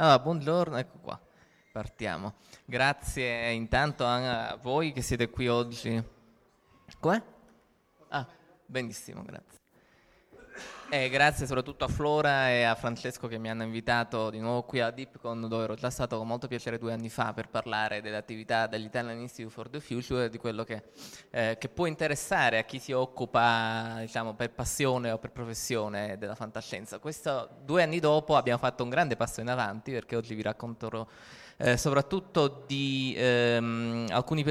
Allora, buongiorno, ecco qua, partiamo. Grazie intanto a voi che siete qui oggi. Come? Ah, benissimo, grazie. E grazie soprattutto a Flora e a Francesco che mi hanno invitato di nuovo qui a DeepCon dove ero già stato con molto piacere due anni fa per parlare delle attività dell'Italian Institute for the Future e di quello che, eh, che può interessare a chi si occupa diciamo, per passione o per professione della fantascienza. Questo due anni dopo abbiamo fatto un grande passo in avanti perché oggi vi racconterò eh, soprattutto di ehm, alcuni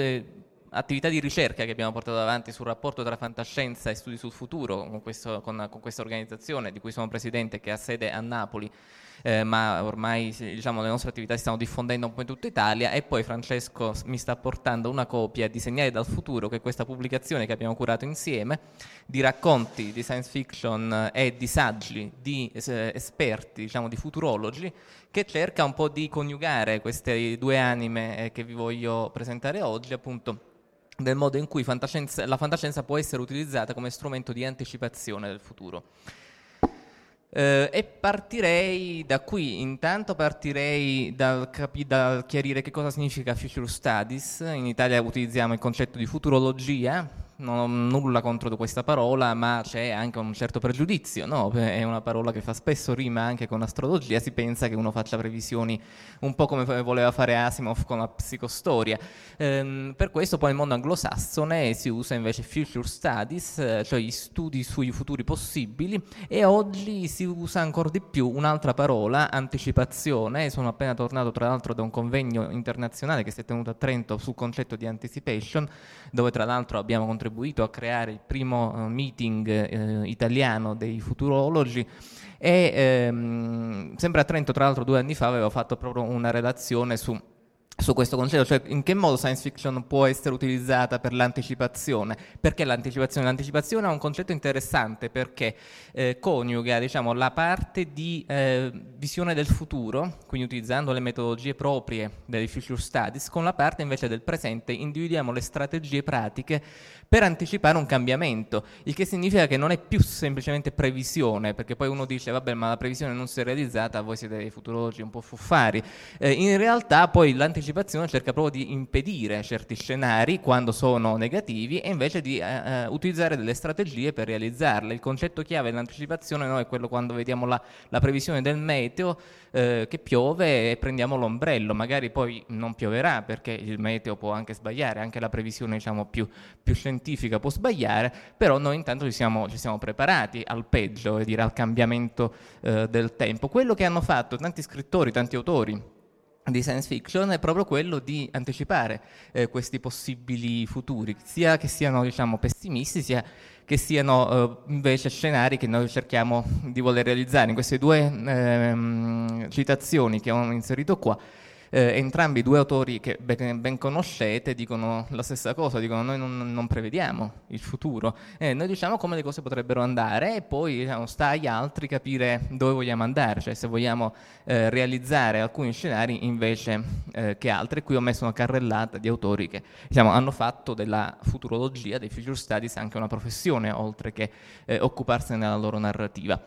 attività di ricerca che abbiamo portato avanti sul rapporto tra fantascienza e studi sul futuro con, questo, con, con questa organizzazione di cui sono presidente che ha sede a Napoli. Eh, ma ormai diciamo, le nostre attività si stanno diffondendo un po' in tutta Italia e poi Francesco mi sta portando una copia di Segnali dal futuro, che è questa pubblicazione che abbiamo curato insieme, di racconti di science fiction e di saggi di eh, esperti, diciamo, di futurologi, che cerca un po' di coniugare queste due anime eh, che vi voglio presentare oggi, appunto del modo in cui fantascienza, la fantascienza può essere utilizzata come strumento di anticipazione del futuro. Eh, e partirei da qui, intanto partirei dal, capi- dal, chiarire che cosa significa Future Studies, in Italia utilizziamo il concetto di futurologia, non ho nulla contro questa parola, ma c'è anche un certo pregiudizio, no? è una parola che fa spesso rima anche con astrologia, si pensa che uno faccia previsioni un po' come voleva fare Asimov con la psicostoria. Ehm, per questo poi nel mondo anglosassone si usa invece future studies, eh, cioè gli studi sui futuri possibili, e oggi si usa ancora di più un'altra parola, anticipazione, sono appena tornato tra l'altro da un convegno internazionale che si è tenuto a Trento sul concetto di anticipation, dove tra l'altro abbiamo contribuito contribuito a creare il primo uh, meeting eh, italiano dei futurologi e ehm, sempre a Trento tra l'altro due anni fa avevo fatto proprio una relazione su su questo concetto, cioè in che modo science fiction può essere utilizzata per l'anticipazione. Perché l'anticipazione? L'anticipazione è un concetto interessante perché eh, coniuga diciamo, la parte di eh, visione del futuro, quindi utilizzando le metodologie proprie dei future studies, con la parte invece del presente, individuiamo le strategie pratiche per anticipare un cambiamento, il che significa che non è più semplicemente previsione, perché poi uno dice vabbè ma la previsione non si è realizzata, voi siete dei futurologi un po' fuffari. Eh, in realtà poi l'anticipazione cerca proprio di impedire certi scenari quando sono negativi e invece di eh, eh utilizzare delle strategie per realizzarle. Il concetto chiave dell'anticipazione no, è quello quando vediamo la, la previsione del meteo eh, che piove e prendiamo l'ombrello, magari poi non pioverà perché il meteo può anche sbagliare, anche la previsione diciamo, più, più, scientifica può sbagliare, però noi intanto ci siamo, ci siamo preparati al peggio, e dire al cambiamento eh, del tempo. Quello che hanno fatto tanti scrittori, tanti autori, di science fiction è proprio quello di anticipare eh, questi possibili futuri, sia che siano diciamo, pessimisti, sia che siano eh, invece scenari che noi cerchiamo di voler realizzare. In queste due ehm, citazioni che ho inserito qua eh, entrambi due autori che ben, ben, conoscete dicono la stessa cosa, dicono noi non, non prevediamo il futuro, eh, noi diciamo come le cose potrebbero andare e poi diciamo, sta agli altri capire dove vogliamo andare, cioè se vogliamo eh, realizzare alcuni scenari invece eh, che altri. Qui ho messo una carrellata di autori che diciamo, hanno fatto della futurologia, dei future studies anche una professione, oltre che eh, occuparsene nella loro narrativa.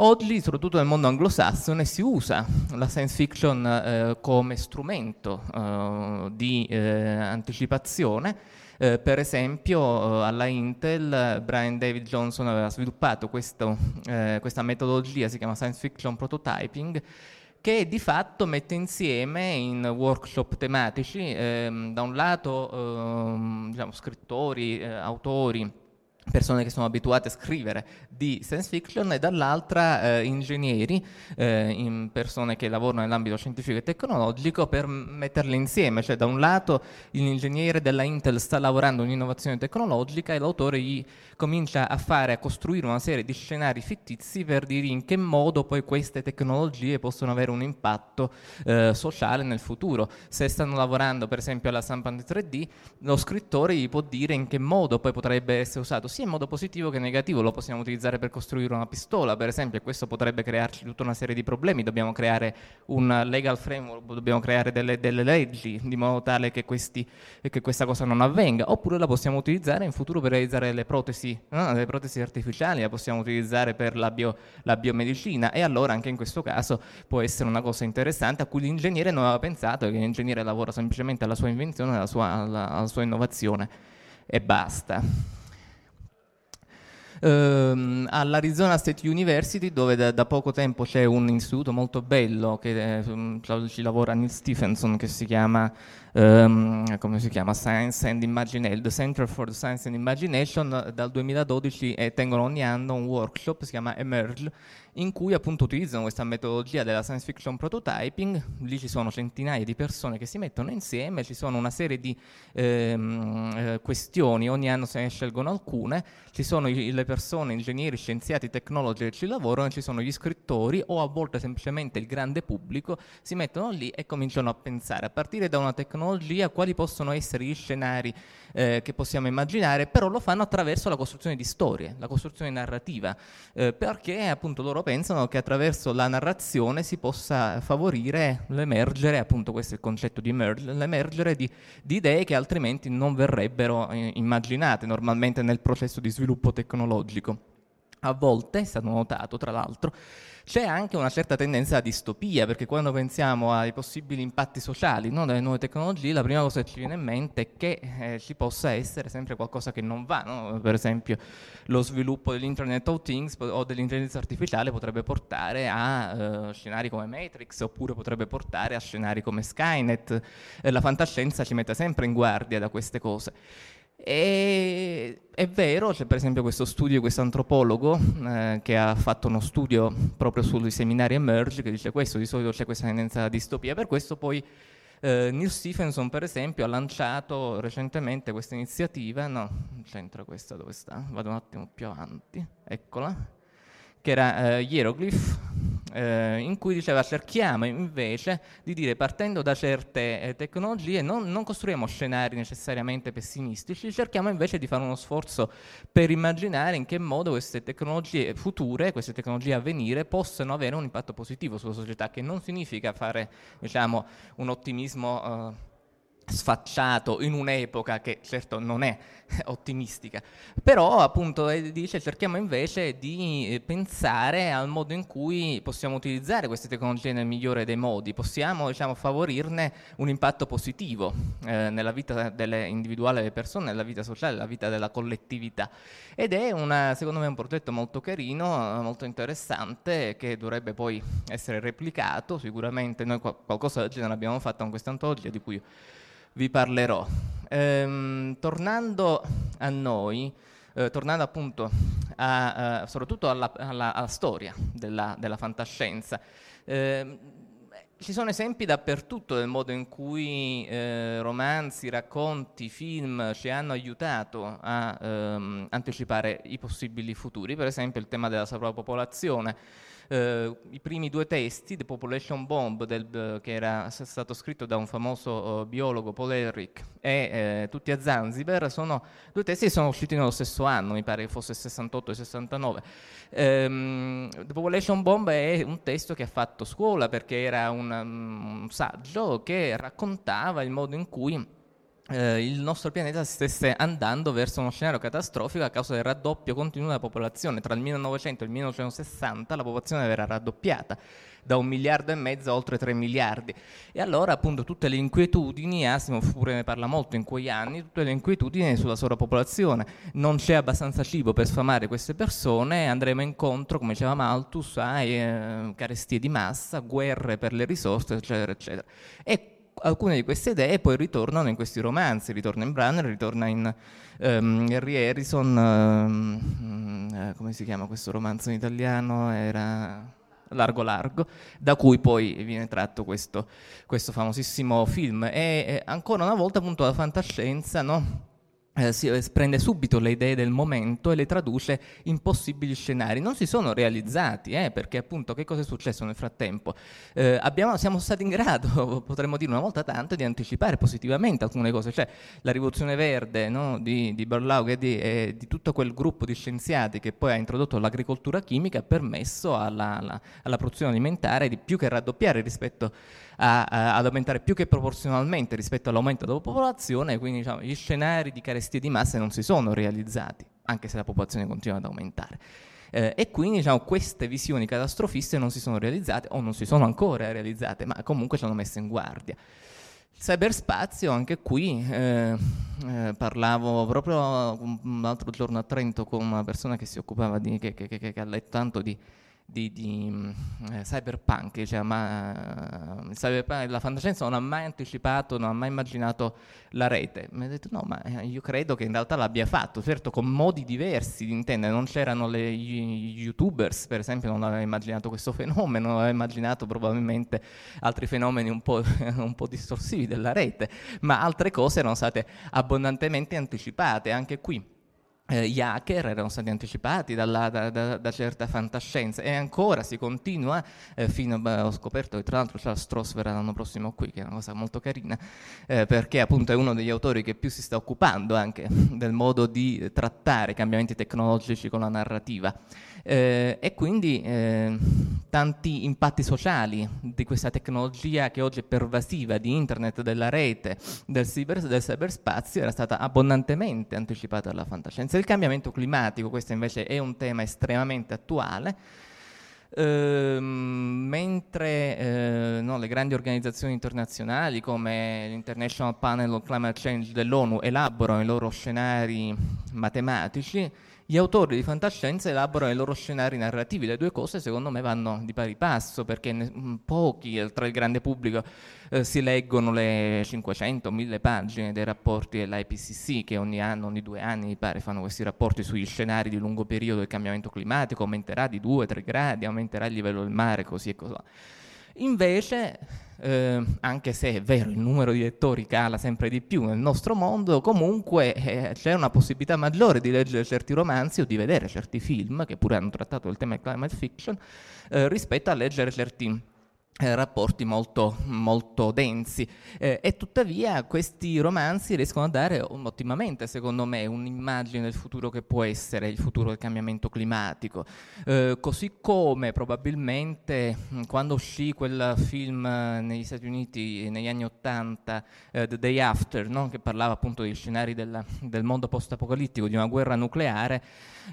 Oggi, soprattutto nel mondo anglosassone, si usa la science fiction eh, come strumento eh, di eh, anticipazione. Eh, per esempio, eh, alla Intel Brian David Johnson aveva sviluppato questo, eh, questa metodologia, si chiama science fiction prototyping, che di fatto mette insieme in workshop tematici, ehm, da un lato ehm, diciamo, scrittori, autori, persone che sono abituate a scrivere di science fiction e dall'altra eh, ingegneri, eh, in persone che lavorano nell'ambito scientifico e tecnologico per metterle insieme, cioè da un lato l'ingegnere della Intel sta lavorando in innovazione tecnologica e l'autore gli comincia a fare, a costruire una serie di scenari fittizi per dire in che modo poi queste tecnologie possono avere un impatto eh, sociale nel futuro. Se stanno lavorando per esempio alla stampa 3D, lo scrittore gli può dire in che modo poi potrebbe essere usato sia in modo positivo che negativo, lo possiamo utilizzare per costruire una pistola, per esempio, e questo potrebbe crearci tutta una serie di problemi, dobbiamo creare un legal framework, dobbiamo creare delle, delle leggi di modo tale che, questi, che, questa cosa non avvenga, oppure la possiamo utilizzare in futuro per realizzare le protesi, no? le protesi artificiali, la possiamo utilizzare per la, bio, la biomedicina e allora anche in questo caso può essere una cosa interessante a cui l'ingegnere non aveva pensato che l'ingegnere lavora semplicemente alla sua invenzione, alla sua, alla, alla sua innovazione e basta ehm, all'Arizona State University dove da, da, poco tempo c'è un istituto molto bello che eh, ci lavora Neil Stephenson che si chiama um, come si chiama? Science and Imagination, the Center for Science and Imagination dal 2012 e tengono ogni anno un workshop, si chiama Emerge, in cui appunto utilizzano questa metodologia della science fiction prototyping, lì ci sono centinaia di persone che si mettono insieme, ci sono una serie di ehm, eh, questioni, ogni anno se ne scelgono alcune, ci sono i, le persone, ingegneri, scienziati, tecnologi che ci lavorano, ci sono gli scrittori o a volte semplicemente il grande pubblico, si mettono lì e cominciano a pensare. A partire da una tecnologia tecnologia, quali possono essere gli scenari eh, che possiamo immaginare, però lo fanno attraverso la costruzione di storie, la costruzione narrativa, eh, perché appunto loro pensano che attraverso la narrazione si possa favorire l'emergere, appunto questo è il concetto di emerge, l'emergere di, di idee che altrimenti non verrebbero eh, immaginate normalmente nel processo di sviluppo tecnologico. A volte, è stato notato tra l'altro, c'è anche una certa tendenza a distopia, perché quando pensiamo ai possibili impatti sociali no, delle nuove tecnologie, la prima cosa che ci viene in mente è che eh, ci possa essere sempre qualcosa che non va. No? Per esempio, lo sviluppo dell'Internet of Things o dell'intelligenza artificiale potrebbe portare a uh, scenari come Matrix, oppure potrebbe portare a scenari come Skynet. Eh, la fantascienza ci mette sempre in guardia da queste cose. E è vero, c'è per esempio questo studio, questo antropologo eh, che ha fatto uno studio proprio sui seminari Emerge che dice questo, di solito c'è questa tendenza alla distopia, per questo poi eh, Neil Stephenson per esempio ha lanciato recentemente questa iniziativa, no, c'entra questa dove sta, vado un attimo più avanti, eccola, che era eh, Hieroglyph, eh, in cui diceva cerchiamo invece di dire partendo da certe eh, tecnologie non, non, costruiamo scenari necessariamente pessimistici, cerchiamo invece di fare uno sforzo per immaginare in che modo queste tecnologie future, queste tecnologie a venire possano avere un impatto positivo sulla società, che non significa fare diciamo, un ottimismo... Eh, sfacciato in un'epoca che certo non è ottimistica, però appunto eh, dice cerchiamo invece di eh, pensare al modo in cui possiamo utilizzare queste tecnologie nel migliore dei modi, possiamo diciamo, favorirne un impatto positivo eh, nella vita delle, individuale delle persone, nella vita sociale, nella vita della collettività. Ed è una, secondo me un progetto molto carino, molto interessante che dovrebbe poi essere replicato, sicuramente noi qualcosa oggi non abbiamo fatto con questa antologia di cui vi parlerò. Ehm, tornando a noi, eh, tornando appunto a, a, soprattutto alla, alla, alla storia della, della fantascienza, eh, ci sono esempi dappertutto del modo in cui eh, romanzi, racconti, film ci hanno aiutato a ehm, anticipare i possibili futuri, per esempio il tema della sovrapopolazione eh, i primi due testi, The Population Bomb, del, che era stato scritto da un famoso uh, biologo, Paul Ehrlich, e eh, Tutti a Zanzibar, sono due testi che sono usciti nello stesso anno, mi pare che fosse 68 e 69. Um, The Population Bomb è un testo che ha fatto scuola perché era un, um, un saggio che raccontava il modo in cui eh, il nostro pianeta stesse andando verso uno scenario catastrofico a causa del raddoppio continuo della popolazione. Tra il 1900 e il 1960 la popolazione verrà raddoppiata da un miliardo e mezzo a oltre tre miliardi. E allora appunto tutte le inquietudini, Asimov pure ne parla molto in quegli anni, tutte le inquietudini sulla sovrappopolazione. Non c'è abbastanza cibo per sfamare queste persone, andremo incontro, come diceva Malthus, a eh, carestie di massa, guerre per le risorse, eccetera, eccetera. E alcune di queste idee poi ritornano in questi romanzi, ritorna in Brunner, ritorna in um, Harry Harrison, um, come si chiama questo romanzo in italiano? Era Largo Largo, da cui poi viene tratto questo, questo famosissimo film. E, e ancora una volta appunto la fantascienza, no? Eh, si eh, prende subito le idee del momento e le traduce in possibili scenari. Non si sono realizzati, eh, perché appunto che cosa è successo nel frattempo? Eh, abbiamo, siamo stati in grado, potremmo dire una volta tanto, di anticipare positivamente alcune cose, cioè la rivoluzione verde no, di, di Berlaug e di, di, tutto quel gruppo di scienziati che poi ha introdotto l'agricoltura chimica ha permesso alla, alla, alla produzione alimentare di più che raddoppiare rispetto a, a, ad aumentare più che proporzionalmente rispetto all'aumento della popolazione, quindi diciamo, gli scenari di carestie di massa non si sono realizzati, anche se la popolazione continua ad aumentare. Eh, e quindi diciamo, queste visioni catastrofiste non si sono realizzate o non si sono ancora realizzate, ma comunque ci hanno messo in guardia. Cyberspazio, anche qui eh, eh, parlavo proprio un altro giorno a Trento con una persona che si occupava di, che, che, che, che ha letto tanto di di, di mm, eh, cyberpunk, cioè, ma, uh, cyberpunk, la fantascienza non ha mai anticipato, non ha mai immaginato la rete. Mi ha detto no, ma eh, io credo che in realtà l'abbia fatto, certo con modi diversi di intendere, non c'erano le, gli youtubers, per esempio, non aveva immaginato questo fenomeno, non aveva immaginato probabilmente altri fenomeni un po', un po' distorsivi della rete, ma altre cose erano state abbondantemente anticipate, anche qui eh, gli hacker erano stati anticipati dalla, da, da, da, certa fantascienza e ancora si continua eh, fino a, beh, ho scoperto che tra l'altro Charles Stross verrà l'anno prossimo qui che è una cosa molto carina eh, perché appunto è uno degli autori che più si sta occupando anche del modo di trattare i cambiamenti tecnologici con la narrativa eh, e quindi eh, tanti impatti sociali di questa tecnologia che oggi è pervasiva di internet, della rete, del, cyber, del cyberspazio era stata abbondantemente anticipata dalla fantascienza. Il cambiamento climatico, questo invece è un tema estremamente attuale, Uh, mentre uh, no, le grandi organizzazioni internazionali come l'International Panel on Climate Change dell'ONU elaborano i loro scenari matematici, gli autori di fantascienza elaborano i loro scenari narrativi. Le due cose secondo me vanno di pari passo perché ne, mm, pochi tra il grande pubblico eh, si leggono le 500-1000 pagine dei rapporti dell'IPCC che ogni anno, ogni due anni mi pare fanno questi rapporti sugli scenari di lungo periodo del cambiamento climatico, aumenterà di 2-3 gradi, aumenterà il livello del mare, così e così. Invece, eh, anche se è vero il numero di lettori cala sempre di più nel nostro mondo, comunque eh, c'è una possibilità maggiore di leggere certi romanzi o di vedere certi film, che pure hanno trattato il tema del climate fiction, eh, rispetto a leggere certi eh, rapporti molto, molto densi eh, e tuttavia questi romanzi riescono a dare ottimamente secondo me un'immagine del futuro che può essere il futuro del cambiamento climatico eh, così come probabilmente quando uscì quel film negli Stati Uniti negli anni 80 eh, The Day After no? che parlava appunto degli scenari della, del mondo post-apocalittico di una guerra nucleare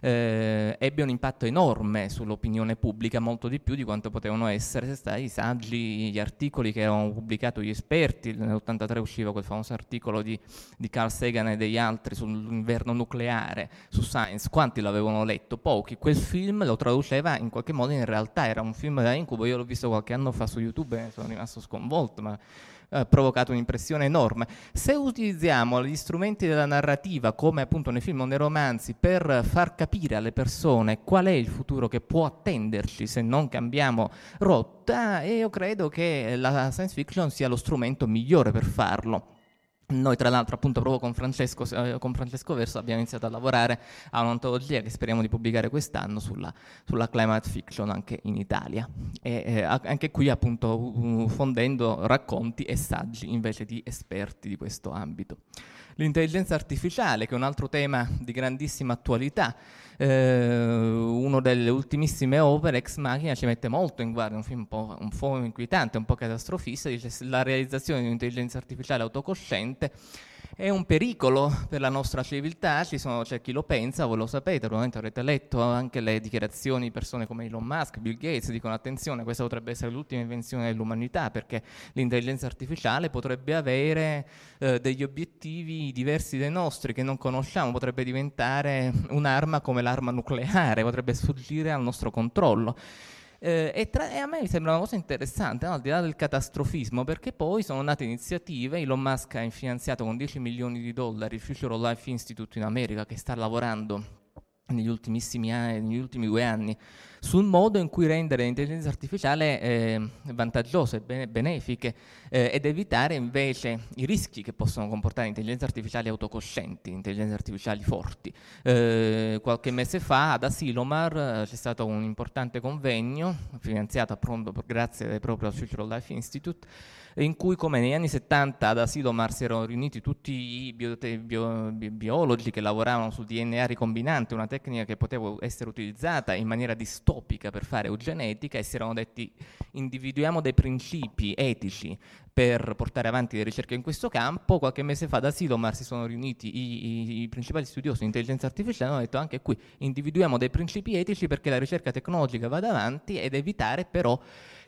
eh, ebbe un impatto enorme sull'opinione pubblica molto di più di quanto potevano essere stati i saggi, gli articoli che avevano pubblicato gli esperti, nell'83 usciva quel famoso articolo di, di Carl Sagan e degli altri sull'inverno nucleare, su Science, quanti l'avevano letto? Pochi, quel film lo traduceva in qualche modo in realtà, era un film da incubo, io l'ho visto qualche anno fa su YouTube e sono rimasto sconvolto, ma eh, provocato un'impressione enorme. Se utilizziamo gli strumenti della narrativa, come appunto nei film o nei romanzi, per far capire alle persone qual è il futuro che può attenderci se non cambiamo rotta, io credo che la science fiction sia lo strumento migliore per farlo. Noi tra l'altro appunto proprio con Francesco, eh, con Francesco, Verso abbiamo iniziato a lavorare a un'antologia che speriamo di pubblicare quest'anno sulla, sulla climate fiction anche in Italia e eh, anche qui appunto fondendo racconti e saggi invece di esperti di questo ambito. L'intelligenza artificiale, che è un altro tema di grandissima attualità, eh, una delle ultimissime opere, Ex Machina, ci mette molto in guardia, un film un po', un po inquietante, un po' catastrofista, dice la realizzazione di un'intelligenza artificiale autocosciente è un pericolo per la nostra civiltà, c'è chi lo pensa, voi lo sapete, probabilmente avrete letto anche le dichiarazioni di persone come Elon Musk, Bill Gates, dicono attenzione, questa potrebbe essere l'ultima invenzione dell'umanità perché l'intelligenza artificiale potrebbe avere eh, degli obiettivi diversi dai nostri che non conosciamo, potrebbe diventare un'arma come l'arma nucleare, potrebbe sfuggire al nostro controllo. Eh, e, tra, e, a me mi sembra una cosa interessante, no? al di là del catastrofismo, perché poi sono nate iniziative, Elon Musk ha finanziato con 10 milioni di dollari il Future Life Institute in America che sta lavorando negli ultimissimi anni, negli ultimi due anni, sul modo in cui rendere l'intelligenza artificiale eh, vantaggiosa e benefiche eh, ed evitare invece i rischi che possono comportare intelligenze artificiali autocoscienti, intelligenze artificiali forti. Eh, qualche mese fa ad Asilomar eh, c'è stato un importante convegno finanziato appunto grazie proprio al Future Life Institute in cui come negli anni 70 ad Asilomar si erano riuniti tutti i biote- bio- bi- biologi che lavoravano sul DNA ricombinante, una tecnica che poteva essere utilizzata in maniera distopica per fare eugenetica e si erano detti individuiamo dei principi etici per portare avanti le ricerche in questo campo. Qualche mese fa ad Asilomar si sono riuniti i, i, i principali studiosi di intelligenza artificiale e hanno detto anche qui individuiamo dei principi etici perché la ricerca tecnologica vada avanti ed evitare però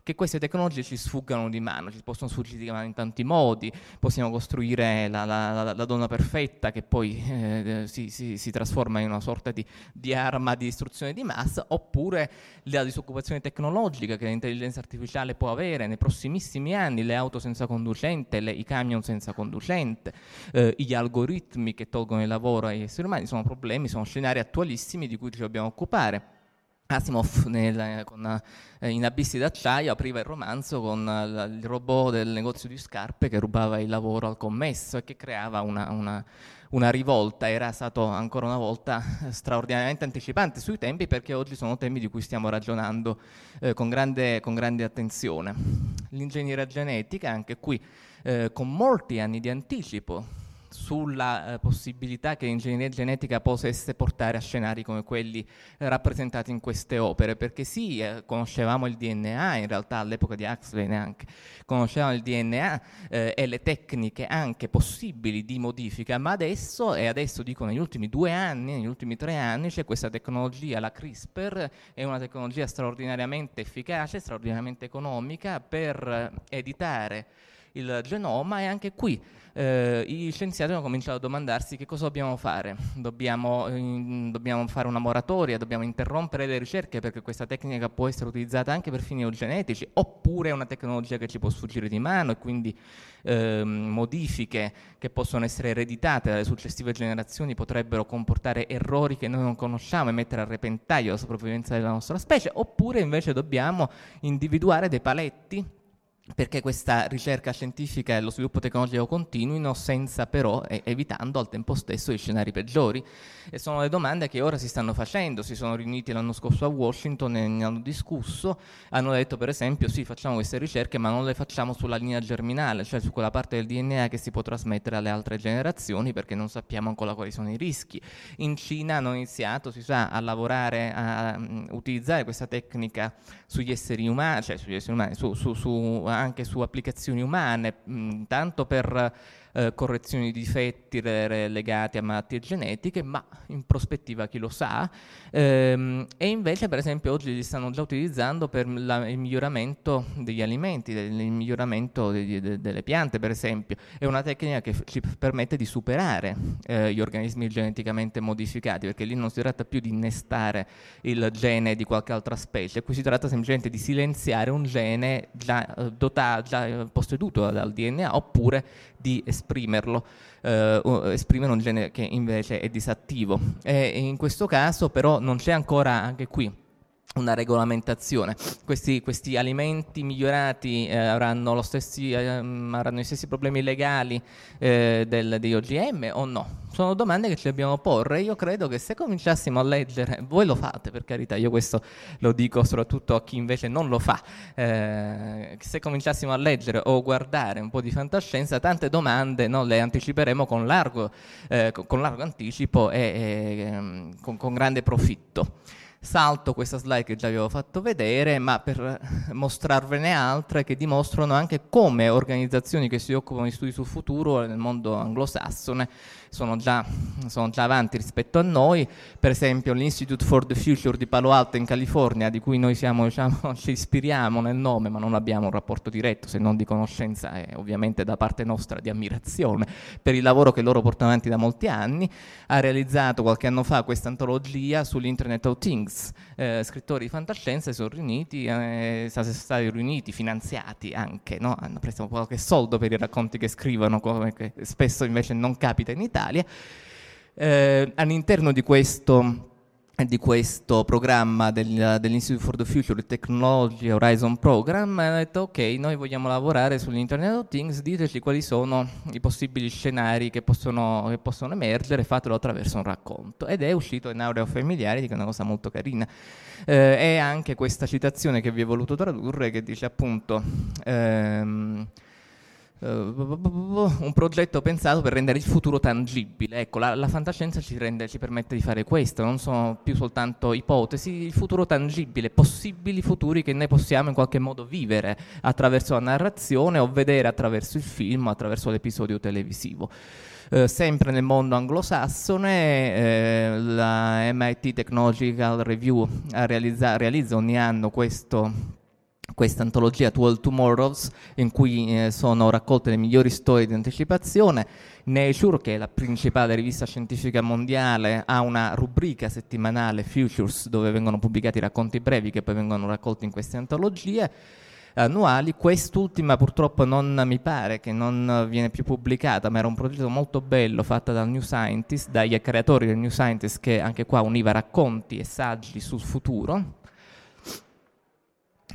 che queste tecnologie ci sfuggano di mano, ci possono sfuggire di mano in tanti modi, possiamo costruire la, la, la donna perfetta che poi eh, si, si, si, trasforma in una sorta di, di, arma di distruzione di massa, oppure la disoccupazione tecnologica che l'intelligenza artificiale può avere nei prossimissimi anni, le auto senza conducente, le, i camion senza conducente, eh, gli algoritmi che tolgono il lavoro agli esseri umani, sono problemi, sono scenari attualissimi di cui ci dobbiamo occupare. Asimov nel, con, eh, in Abissi d'acciaio apriva il romanzo con uh, il robot del negozio di scarpe che rubava il lavoro al commesso e che creava una, una, una rivolta. Era stato ancora una volta straordinariamente anticipante sui tempi perché oggi sono temi di cui stiamo ragionando eh, con, grande, con, grande, attenzione. L'ingegneria genetica, anche qui eh, con molti anni di anticipo sulla eh, possibilità che l'ingegneria genetica potesse portare a scenari come quelli eh, rappresentati in queste opere, perché sì, eh, conoscevamo il DNA, in realtà all'epoca di Huxley neanche, conoscevamo il DNA eh, e le tecniche anche possibili di modifica, ma adesso, e adesso dico negli ultimi due anni, negli ultimi tre anni, c'è questa tecnologia, la CRISPR, è una tecnologia straordinariamente efficace, straordinariamente economica per eh, editare il genoma e anche qui eh, gli scienziati hanno cominciato a domandarsi che cosa dobbiamo fare. Dobbiamo, in, dobbiamo, fare una moratoria, dobbiamo interrompere le ricerche perché questa tecnica può essere utilizzata anche per fini eugenetici, oppure è una tecnologia che ci può sfuggire di mano e quindi eh, modifiche che possono essere ereditate dalle successive generazioni potrebbero comportare errori che noi non conosciamo e mettere a repentaglio la sopravvivenza della nostra specie, oppure invece dobbiamo individuare dei paletti perché questa ricerca scientifica e lo sviluppo tecnologico continuino senza però, evitando al tempo stesso i scenari peggiori. E sono le domande che ora si stanno facendo, si sono riuniti l'anno scorso a Washington e ne hanno discusso, hanno detto per esempio sì facciamo queste ricerche ma non le facciamo sulla linea germinale, cioè su quella parte del DNA che si può trasmettere alle altre generazioni perché non sappiamo ancora quali sono i rischi. In Cina hanno iniziato, si sa, a lavorare, a, a utilizzare questa tecnica sugli esseri umani, cioè sugli esseri umani, su, su, su anche su applicazioni umane, mh, tanto per eh, correzioni di difetti legati a malattie genetiche, ma in prospettiva chi lo sa. Ehm, e invece, per esempio, oggi li stanno già utilizzando per la, il miglioramento degli alimenti, del, il miglioramento de, de, delle piante, per esempio. È una tecnica che ci permette di superare eh, gli organismi geneticamente modificati, perché lì non si tratta più di innestare il gene di qualche altra specie, qui si tratta semplicemente di silenziare un gene già, eh, dotato, già eh, posseduto dal DNA oppure di esprimerlo, eh, esprimere un genere che invece è disattivo. E in questo caso però non c'è ancora anche qui una regolamentazione. Questi, questi, alimenti migliorati eh, avranno, stessi, eh, avranno, i stessi problemi legali eh, del, degli OGM o no? Sono domande che ci dobbiamo porre. Io credo che se cominciassimo a leggere, voi lo fate per carità, io questo lo dico soprattutto a chi invece non lo fa, eh, se cominciassimo a leggere o guardare un po' di fantascienza, tante domande no, le anticiperemo con largo, eh, con largo anticipo e, e ehm, con, con grande profitto. Salto questa slide che già vi avevo fatto vedere, ma per mostrarvene altre che dimostrano anche come organizzazioni che si occupano di studi sul futuro nel mondo anglosassone sono già, sono già avanti rispetto a noi, per esempio l'Institute for the Future di Palo Alto in California, di cui noi siamo, diciamo, ci ispiriamo nel nome, ma non abbiamo un rapporto diretto, se non di conoscenza e ovviamente da parte nostra di ammirazione per il lavoro che loro portano avanti da molti anni, ha realizzato qualche anno fa questa antologia sull'Internet of Things, eh, scrittori di fantascienza si sono riuniti, eh, sono stati riuniti, finanziati anche, no? hanno preso qualche soldo per i racconti che scrivono, come che spesso invece non capita in Italia. Eh, all'interno di questo, di questo programma del, dell'Institute for the Future Technology Horizon Program hanno detto ok, noi vogliamo lavorare sull'Internet of Things, diteci quali sono i possibili scenari che possono, che possono emergere, fatelo attraverso un racconto. Ed è uscito in Aurea Familiarity, che è una cosa molto carina. Eh, è anche questa citazione che vi ho voluto tradurre, che dice appunto... Ehm, un progetto pensato per rendere il futuro tangibile. Ecco, la, la fantascienza ci, rende, ci, permette di fare questo, non sono più soltanto ipotesi, il futuro tangibile, possibili futuri che noi possiamo in qualche modo vivere attraverso la narrazione o vedere attraverso il film, attraverso l'episodio televisivo. Uh, sempre nel mondo anglosassone, eh, la MIT Technological Review realizza, realizza ogni anno questo questa antologia 12 Tomorrows in cui eh, sono raccolte le migliori storie di anticipazione. Nature, che è la principale rivista scientifica mondiale, ha una rubrica settimanale Futures dove vengono pubblicati racconti brevi che poi vengono raccolti in queste antologie annuali. Quest'ultima purtroppo non mi pare che non viene più pubblicata, ma era un progetto molto bello fatto dal New Scientist, dagli creatori del New Scientist che anche qua univa racconti e saggi sul futuro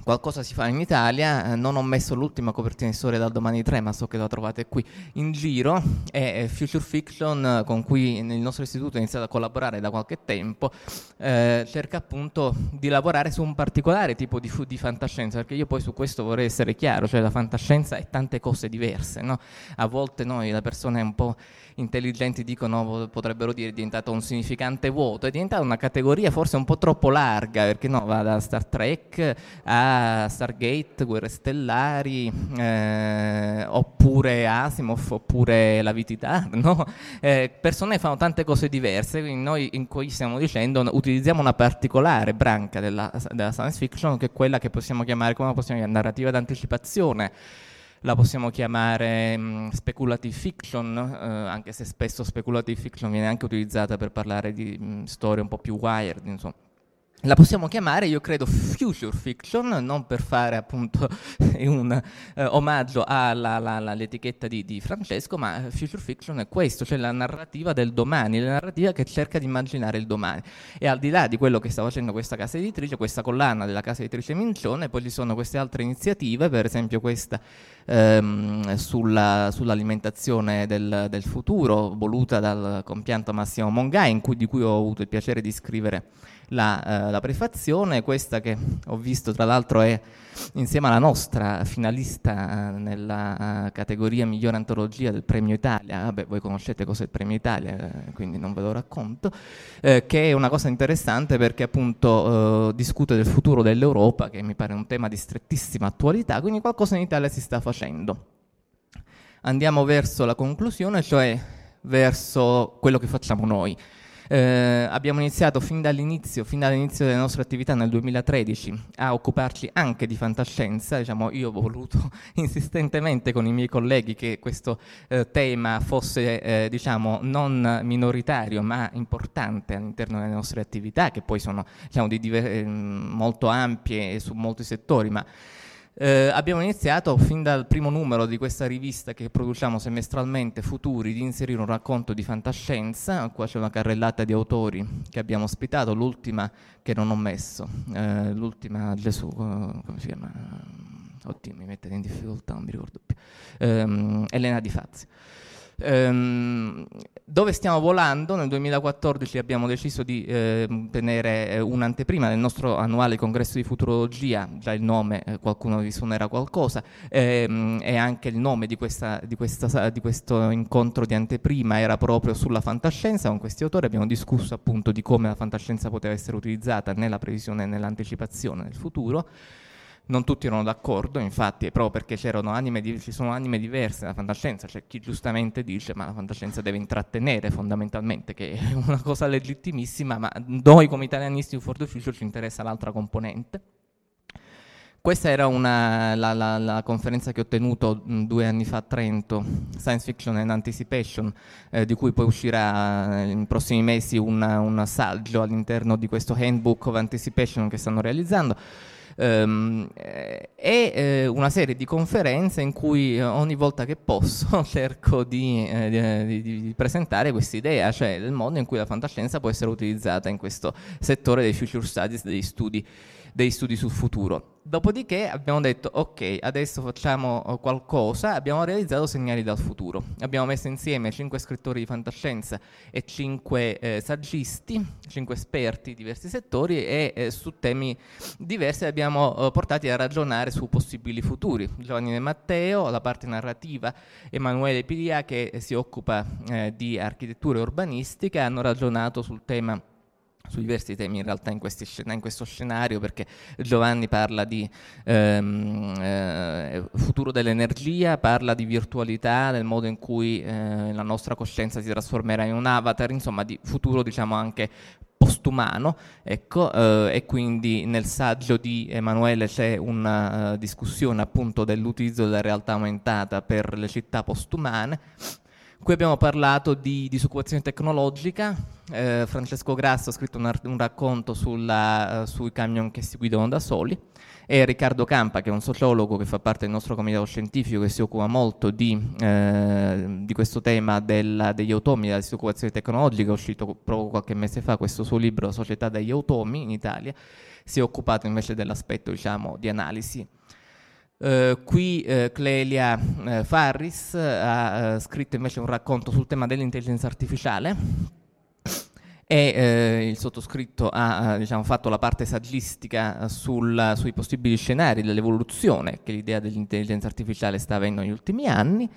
qualcosa si fa in Italia, eh, non ho messo l'ultima copertina di storia dal domani 3, ma so che la trovate qui in giro, è Future Fiction eh, con cui il nostro istituto ha iniziato a collaborare da qualche tempo, eh, cerca appunto di lavorare su un particolare tipo di, di, fantascienza, perché io poi su questo vorrei essere chiaro, cioè la fantascienza è tante cose diverse, no? a volte noi, le persone un po' intelligenti dicono, potrebbero dire è diventato un significante vuoto, è diventata una categoria forse un po' troppo larga, perché no, va da Star Trek a Stargate, Guerre Stellari, eh, oppure Asimov, oppure La Vitità, no? eh, persone fanno tante cose diverse, quindi noi in cui stiamo dicendo utilizziamo una particolare branca della, della science fiction che è quella che possiamo chiamare, come possiamo chiamare, narrativa d'anticipazione la possiamo chiamare mh, speculative fiction, eh, anche se spesso speculative fiction viene anche utilizzata per parlare di mh, storie un po' più wired, insomma la possiamo chiamare, io credo, future fiction, non per fare appunto un eh, omaggio all'etichetta di, di, Francesco, ma future fiction è questo, cioè la narrativa del domani, la narrativa che cerca di immaginare il domani. E al di là di quello che sta facendo questa casa editrice, questa collana della casa editrice Mincione, poi ci sono queste altre iniziative, per esempio questa ehm, sulla, sull'alimentazione del, del, futuro, voluta dal compianto Massimo Mongai, cui, di cui ho avuto il piacere di scrivere la, eh, la, prefazione, questa che ho visto tra l'altro è insieme alla nostra finalista eh, nella uh, categoria migliore antologia del Premio Italia, vabbè voi conoscete cos'è il Premio Italia, eh, quindi non ve lo racconto, eh, che è una cosa interessante perché appunto eh, discute del futuro dell'Europa, che mi pare un tema di strettissima attualità, quindi qualcosa in Italia si sta facendo. Andiamo verso la conclusione, cioè verso quello che facciamo noi. Eh, abbiamo iniziato fin dall'inizio, fin dall'inizio delle nostre attività nel 2013 a occuparci anche di fantascienza, diciamo, io ho voluto insistentemente con i miei colleghi che questo eh, tema fosse eh, diciamo, non minoritario ma importante all'interno delle nostre attività che poi sono diciamo, diver- eh, molto ampie su molti settori ma Eh, abbiamo iniziato fin dal primo numero di questa rivista che produciamo semestralmente, Futuri, di inserire un racconto di fantascienza. Qua c'è una carrellata di autori che abbiamo ospitato, l'ultima che non ho messo, eh, l'ultima Gesù, come si chiama? Oddio, mi mette in difficoltà, non mi ricordo più. Eh, Elena Di Fazio. Ehm, dove stiamo volando? Nel 2014 abbiamo deciso di eh, tenere un'anteprima del nostro annuale congresso di futurologia, già il nome eh, qualcuno vi suonerà qualcosa, ehm, e anche il nome di, questa, di, questa, di, questo incontro di anteprima era proprio sulla fantascienza, con questi autori abbiamo discusso appunto di come la fantascienza poteva essere utilizzata nella previsione e nell'anticipazione del futuro non tutti erano d'accordo, infatti, proprio perché di- ci sono anime diverse nella fantascienza, c'è chi giustamente dice ma la fantascienza deve intrattenere fondamentalmente, che è una cosa legittimissima, ma noi come italianisti di For the Future ci interessa l'altra componente. Questa era una, la, la, la, conferenza che ho tenuto mh, due anni fa a Trento, Science Fiction and Anticipation, eh, di cui poi uscirà eh, in prossimi mesi un, un saggio all'interno di questo Handbook of Anticipation che stanno realizzando Um, e eh, una serie di conferenze in cui eh, ogni volta che posso cerco di, eh, di, di presentare questa idea, cioè del modo in cui la fantascienza può essere utilizzata in questo settore dei future studies, degli studi dei studi sul futuro. Dopodiché abbiamo detto ok, adesso facciamo eh, qualcosa, abbiamo realizzato segnali dal futuro. Abbiamo messo insieme cinque scrittori di fantascienza e cinque eh, saggisti, cinque esperti di diversi settori e eh, su temi diversi abbiamo eh, portati a ragionare su possibili futuri. Giovanni De Matteo, la parte narrativa, Emanuele Pilia che si occupa eh, di architettura e urbanistica, hanno ragionato sul tema su diversi temi in realtà in, scena, in, questo scenario perché Giovanni parla di ehm, eh, futuro dell'energia, parla di virtualità, del modo in cui eh, la nostra coscienza si trasformerà in un avatar, insomma di futuro diciamo anche postumano, ecco, eh, e quindi nel saggio di Emanuele c'è una uh, discussione appunto dell'utilizzo della realtà aumentata per le città postumane Qui abbiamo parlato di disoccupazione tecnologica, eh, Francesco Grasso ha scritto un, un racconto sulla, uh, sui camion che si guidano da soli. E Riccardo Campa, che è un sociologo che fa parte del nostro comitato scientifico che si occupa molto di, eh, di questo tema della, degli automi, della disoccupazione tecnologica, è uscito proprio qualche mese fa questo suo libro Società degli automi in Italia, si è occupato invece dell'aspetto diciamo, di analisi Uh, qui uh, Clelia uh, Farris ha scritto invece un racconto sul tema dell'intelligenza artificiale e il sottoscritto ha diciamo, fatto la parte saggistica sul, sui possibili scenari dell'evoluzione che l'idea dell'intelligenza artificiale sta avendo negli ultimi anni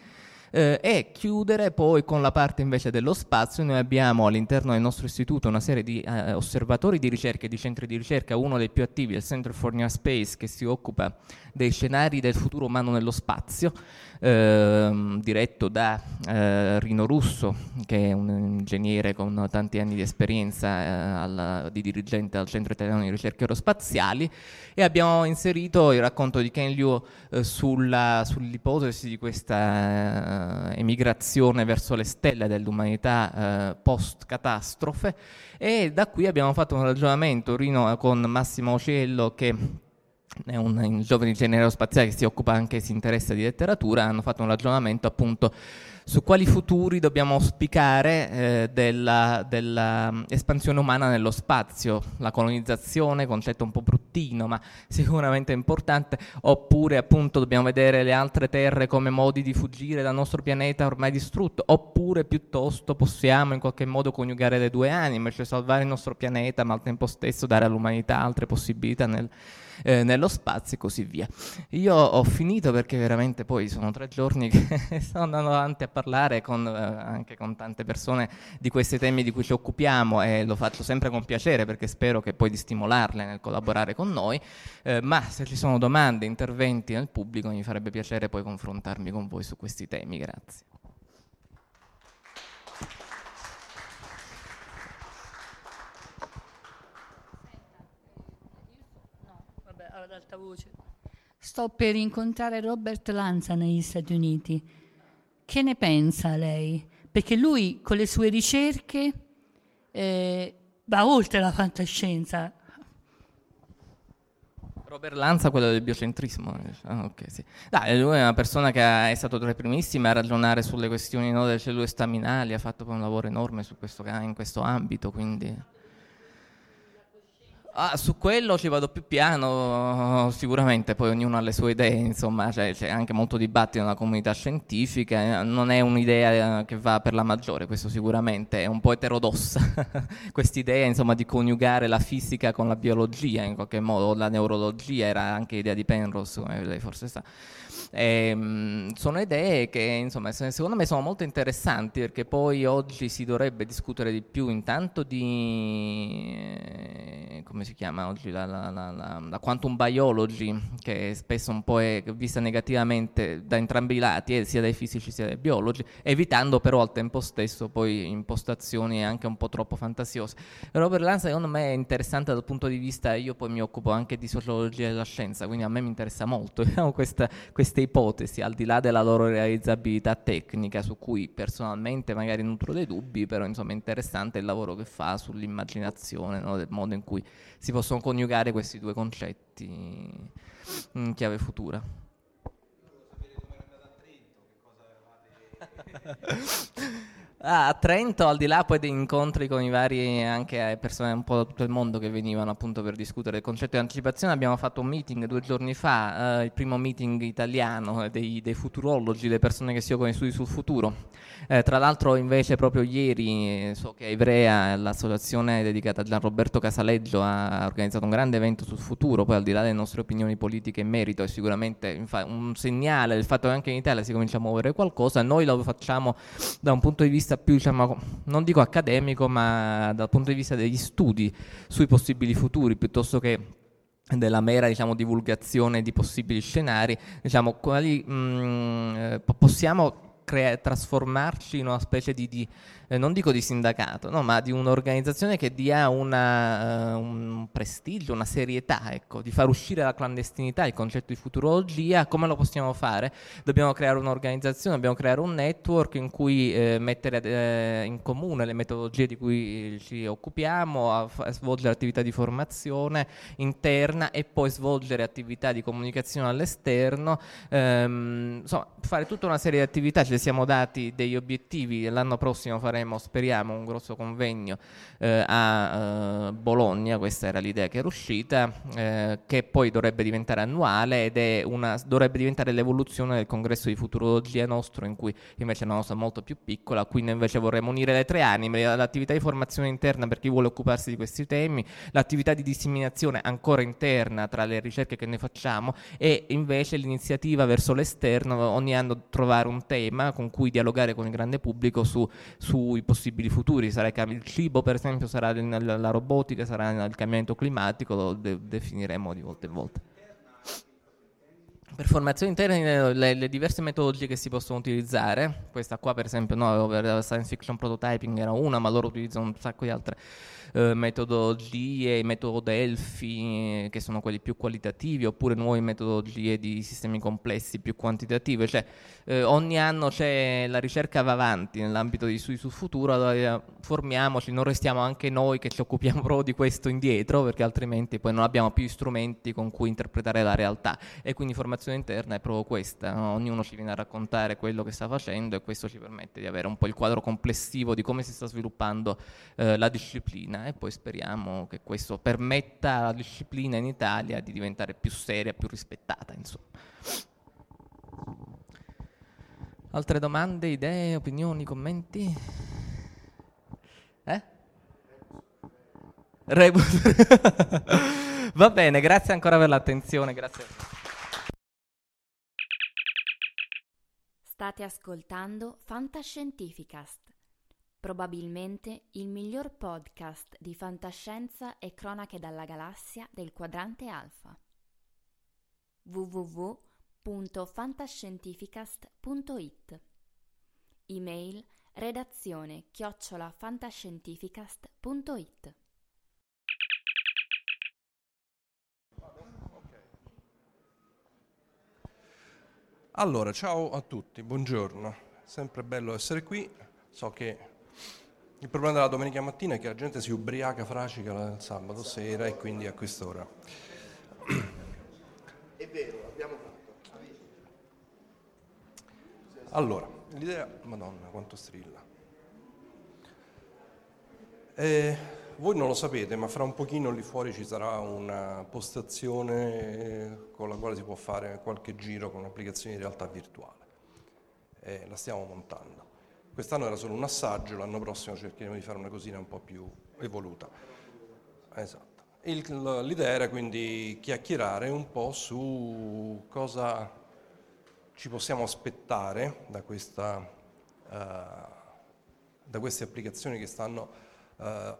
eh, e chiudere poi con la parte invece dello spazio. Noi abbiamo all'interno del nostro istituto una serie di eh, osservatori di ricerca e di centri di ricerca, uno dei più attivi, il Center for Near Space, che si occupa dei scenari del futuro umano nello spazio, ehm, diretto da eh, Rino Russo, che è un ingegnere con tanti anni di esperienza eh, al, di dirigente al Centro Italiano di Ricerche Aerospaziali, e abbiamo inserito il racconto di Ken Liu eh, sull'ipotesi di questa eh, emigrazione verso le stelle dell'umanità eh, post-catastrofe. E da qui abbiamo fatto un ragionamento Rino con Massimo Ocello che è un, un giovane ingegnere spaziale che si occupa anche, si interessa di letteratura, hanno fatto un ragionamento appunto su quali futuri dobbiamo auspicare eh, dell'espansione della, umana nello spazio, la colonizzazione, concetto un po' bruttino ma sicuramente importante, oppure appunto dobbiamo vedere le altre terre come modi di fuggire dal nostro pianeta ormai distrutto, oppure piuttosto possiamo in qualche modo coniugare le due anime, cioè salvare il nostro pianeta ma al tempo stesso dare all'umanità altre possibilità nel, eh, nello spazio e così via. Io ho finito perché veramente poi sono tre giorni che sto andando avanti a parlare con, eh, anche con tante persone di questi temi di cui ci occupiamo e lo faccio sempre con piacere perché spero che poi di stimolarle nel collaborare con noi, eh, ma se ci sono domande, interventi nel pubblico mi farebbe piacere poi confrontarmi con voi su questi temi. Grazie. Ad alta voce. Sto per incontrare Robert Lanza negli Stati Uniti. Che ne pensa lei? Perché lui con le sue ricerche eh, va oltre la fantascienza. Robert Lanza, quello del biocentrismo. Ah, okay, sì. Dai, lui è una persona che è stato tra i primissimi a ragionare sulle questioni no, delle cellule staminali, ha fatto un lavoro enorme questo, in questo ambito, quindi... Ah, su quello ci vado più piano, sicuramente, poi ognuno ha le sue idee, insomma, cioè, c'è anche molto dibattito nella comunità scientifica, non è un'idea che va per la maggiore, questo sicuramente è un po' eterodossa, quest'idea insomma di coniugare la fisica con la biologia in qualche modo, la neurologia era anche idea di Penrose, come lei forse sa. E, ehm, sono idee che insomma, secondo me sono molto interessanti perché poi oggi si dovrebbe discutere di più intanto di eh, come si chiama oggi la, la, la, la, quantum biology che spesso un po' è vista negativamente da entrambi i lati eh, sia dai fisici sia dai biologi evitando però al tempo stesso poi impostazioni anche un po' troppo fantasiose. Robert Lanza secondo me è interessante dal punto di vista io poi mi occupo anche di sociologia della scienza quindi a me mi interessa molto questa, questa queste ipotesi, al di là della loro realizzabilità tecnica, su cui personalmente magari nutro dei dubbi, però insomma è interessante il lavoro che fa sull'immaginazione, no? del modo in cui si possono coniugare questi due concetti in chiave futura. Ah, a Trento, al di là poi di incontri con i vari anche persone un po' da tutto il mondo che venivano appunto per discutere del concetto di anticipazione, abbiamo fatto un meeting due giorni fa, eh, il primo meeting italiano dei, dei, futurologi, le persone che si occupano di studi sul futuro. Eh, tra l'altro invece proprio ieri so che a Ivrea l'associazione dedicata a Gianroberto Casaleggio ha organizzato un grande evento sul futuro, poi al di là delle nostre opinioni politiche in merito è sicuramente infa- un segnale del fatto che anche in Italia si comincia a muovere qualcosa, noi lo facciamo da un punto di vista vista più, diciamo, non dico accademico, ma dal punto di vista degli studi sui possibili futuri, piuttosto che della mera diciamo, divulgazione di possibili scenari, diciamo, quali mh, mm, eh, possiamo crea- trasformarci in una specie di, di eh, non dico di sindacato, no, ma di un'organizzazione che dia una, uh, un prestigio, una serietà, ecco, di far uscire dalla clandestinità il concetto di futurologia, come lo possiamo fare? Dobbiamo creare un'organizzazione, dobbiamo creare un network in cui eh, mettere eh, in comune le metodologie di cui ci occupiamo, a, a svolgere attività di formazione interna e poi svolgere attività di comunicazione all'esterno, ehm, insomma fare tutta una serie di attività, ci siamo dati degli obiettivi, l'anno prossimo faremo faremo, speriamo, un grosso convegno eh, a eh, Bologna, questa era l'idea che era uscita, eh, che poi dovrebbe diventare annuale ed una, dovrebbe diventare l'evoluzione del congresso di futurologia nostro, in cui invece è una cosa molto più piccola, qui invece vorremmo unire le tre anime, l'attività di formazione interna per chi vuole occuparsi di questi temi, l'attività di disseminazione ancora interna tra le ricerche che noi facciamo e invece l'iniziativa verso l'esterno, ogni anno trovare un tema con cui dialogare con il grande pubblico su, su sui possibili futuri, sarà il cibo per esempio, sarà la robotica, sarà il cambiamento climatico, lo de- definiremo di volta in volta. Per formazione interna le, le, diverse metodologie che si possono utilizzare, questa qua per esempio no, science fiction prototyping era una, ma loro utilizzano un sacco di altre eh, metodologie, metodo Delphi, che sono quelli più qualitativi, oppure nuove metodologie di sistemi complessi più quantitativi. Cioè, eh, ogni anno c'è la ricerca va avanti nell'ambito di studi sul futuro, allora formiamoci, non restiamo anche noi che ci occupiamo proprio di questo indietro, perché altrimenti poi non abbiamo più strumenti con cui interpretare la realtà. E quindi formazione interna è proprio questa, no? ognuno ci viene a raccontare quello che sta facendo e questo ci permette di avere un po' il quadro complessivo di come si sta sviluppando eh, la disciplina e poi speriamo che questo permetta alla disciplina in Italia di diventare più seria, più rispettata. Insomma. Altre domande, idee, opinioni, commenti? Eh? Rebus. Va bene, grazie ancora per l'attenzione. Grazie. State ascoltando Fantascientificast probabilmente il miglior podcast di fantascienza e cronache dalla galassia del quadrante alfa. www.fantascientificast.it Email redazione chiocciolafantascientificast.it Allora, ciao a tutti, buongiorno. Sempre bello essere qui. So che il problema della domenica mattina è che la gente si ubriaca fracica il sabato sera e quindi a quest'ora. È vero, abbiamo fatto. Allora, l'idea... Madonna, quanto strilla. Eh, voi non lo sapete, ma fra un pochino lì fuori ci sarà una postazione eh, con la quale si può fare qualche giro con un'applicazione di realtà virtuale. Eh, la stiamo montando. Quest'anno era solo un assaggio, l'anno prossimo cercheremo di fare una cosina un po' più evoluta. Esatto. Il, l'idea era quindi chiacchierare un po' su cosa ci possiamo aspettare da, questa, uh, da queste applicazioni che stanno uh,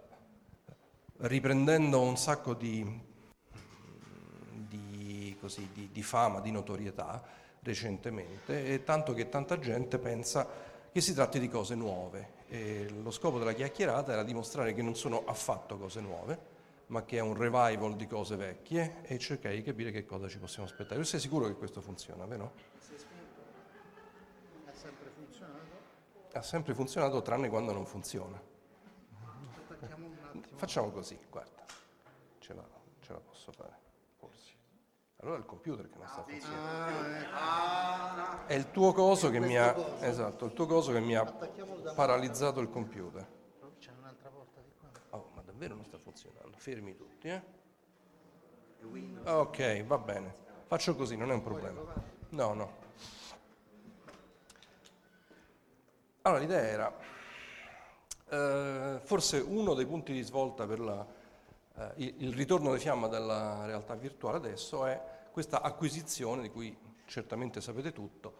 riprendendo un sacco di, di, così, di, di fama, di notorietà recentemente, e tanto che tanta gente pensa che si tratti di cose nuove. E lo scopo della chiacchierata era dimostrare che non sono affatto cose nuove, ma che è un revival di cose vecchie e cercare di capire che cosa ci possiamo aspettare. Tu sei sicuro che questo funziona, vero? Ha sempre funzionato? Ha sempre funzionato tranne quando non funziona. Facciamo così, guarda, ce la, ce la posso fare. Allora è il computer che non sta funzionando. Ah, ecco. È il tuo coso che mi ha, esatto, il tuo coso che mi ha paralizzato il computer. Però C'è un'altra porta di qua. Oh, ma davvero non sta funzionando. Fermi tutti, eh? Ok, va bene. Faccio così, non è un problema. No, no. Allora, l'idea era, eh, forse uno dei punti di svolta per la, eh, il, il ritorno di fiamma della realtà virtuale adesso è questa acquisizione di cui certamente sapete tutto.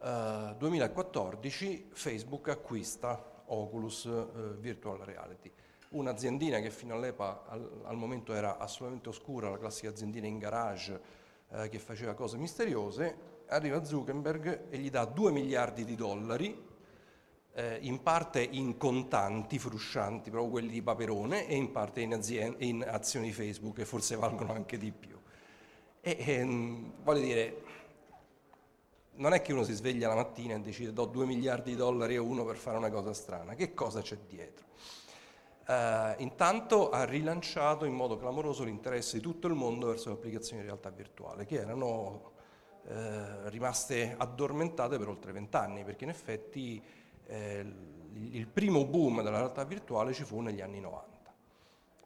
Eh, 2014 Facebook acquista Oculus eh, Virtual Reality, un'aziendina che fino all'epoca al, al momento era assolutamente oscura, la classica aziendina in garage eh, che faceva cose misteriose, arriva Zuckerberg e gli dà 2 miliardi di dollari eh, in parte in contanti fruscianti, proprio quelli di Paperone, e in parte in, azien- in azioni Facebook, che forse valgono anche di più. E, ehm, voglio dire, non è che uno si sveglia la mattina e decide do 2 miliardi di dollari a uno per fare una cosa strana, che cosa c'è dietro? Eh, intanto ha rilanciato in modo clamoroso l'interesse di tutto il mondo verso le applicazioni di realtà virtuale, che erano eh, rimaste addormentate per oltre vent'anni, perché in effetti eh, il primo boom della realtà virtuale ci fu negli anni 90.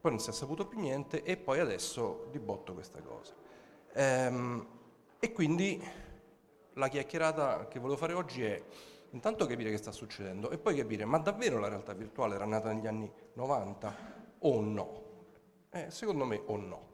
Poi non si è saputo più niente e poi adesso di botto questa cosa. Ehm, e quindi la chiacchierata che volevo fare oggi è intanto capire che sta succedendo e poi capire ma davvero la realtà virtuale era nata negli anni 90 o no? Eh, secondo me o no.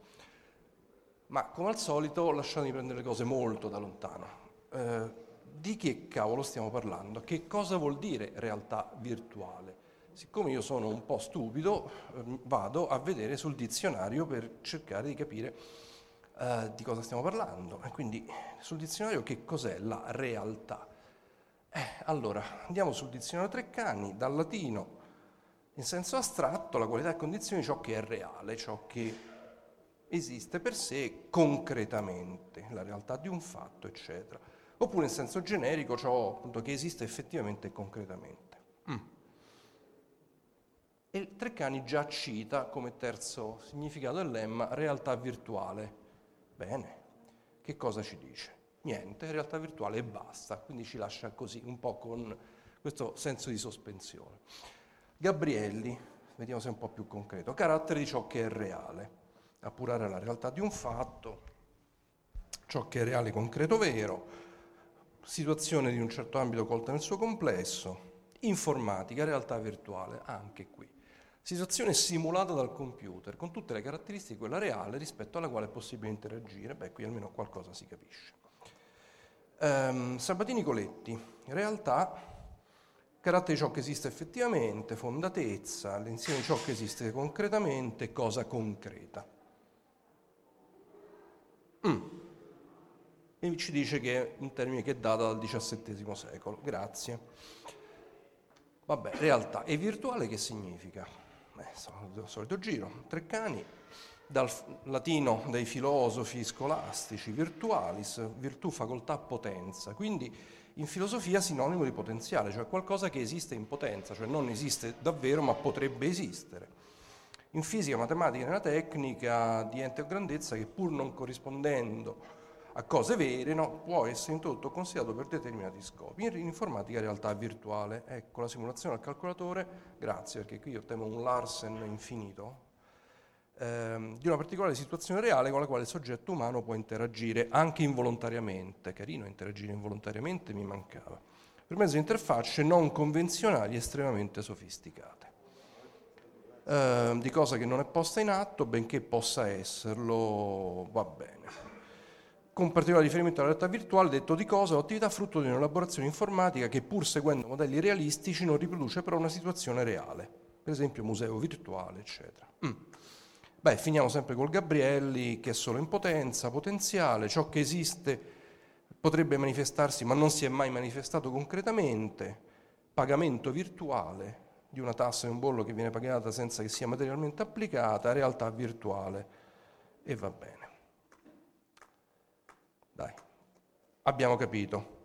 Ma come al solito lasciatemi prendere le cose molto da lontano. Eh, di che cavolo stiamo parlando? Che cosa vuol dire realtà virtuale? Siccome io sono un po' stupido, ehm, vado a vedere sul dizionario per cercare di capire eh, di cosa stiamo parlando. E quindi sul dizionario che cos'è la realtà? Eh, allora, andiamo sul dizionario Treccani, dal latino in senso astratto, la qualità e condizioni di ciò che è reale, ciò che esiste per sé concretamente, la realtà di un fatto, eccetera. Oppure in senso generico, ciò appunto che esiste effettivamente e concretamente. Mm. E Treccani già cita come terzo significato del lemma realtà virtuale. Bene, che cosa ci dice? Niente, realtà virtuale e basta, quindi ci lascia così, un po' con questo senso di sospensione. Gabrielli, vediamo se è un po' più concreto, carattere di ciò che è reale, appurare la realtà di un fatto, ciò che è reale, concreto, vero, situazione di un certo ambito colta nel suo complesso, informatica, realtà virtuale, anche qui. Situazione simulata dal computer, con tutte le caratteristiche di quella reale rispetto alla quale è possibile interagire. Beh, qui almeno qualcosa si capisce. Ehm, Sabatini Coletti, realtà, carattere di ciò che esiste effettivamente, fondatezza, l'insieme di ciò che esiste concretamente, cosa concreta. Mm. E ci dice che è un termine che è dato dal XVII secolo. Grazie. Vabbè, realtà. E virtuale che significa? Beh, solito, giro. Treccani, dal latino dei filosofi scolastici, virtualis, virtù, facoltà, potenza. Quindi in filosofia sinonimo di potenziale, cioè qualcosa che esiste in potenza, cioè non esiste davvero ma potrebbe esistere. In fisica, matematica e nella tecnica di ente o grandezza che pur non corrispondendo a cose vere, no? può essere introdotto o considerato per determinati scopi. In informatica realtà virtuale, ecco la simulazione al calcolatore, grazie perché qui io temo un Larsen infinito, ehm, di una particolare situazione reale con la quale il soggetto umano può interagire anche involontariamente. Carino interagire involontariamente, mi mancava. Per mezzo di interfacce non convenzionali estremamente sofisticate. Eh, di cosa che non è posta in atto, benché possa esserlo, va bene. Con particolare riferimento alla realtà virtuale, detto di cosa, l'attività frutto di un'elaborazione informatica che pur seguendo modelli realistici non riproduce però una situazione reale, per esempio museo virtuale, eccetera. Mm. Beh, finiamo sempre col Gabrielli, che è solo in potenza, potenziale, ciò che esiste potrebbe manifestarsi ma non si è mai manifestato concretamente, pagamento virtuale di una tassa e un bollo che viene pagata senza che sia materialmente applicata, realtà virtuale e va bene. Dai, abbiamo capito.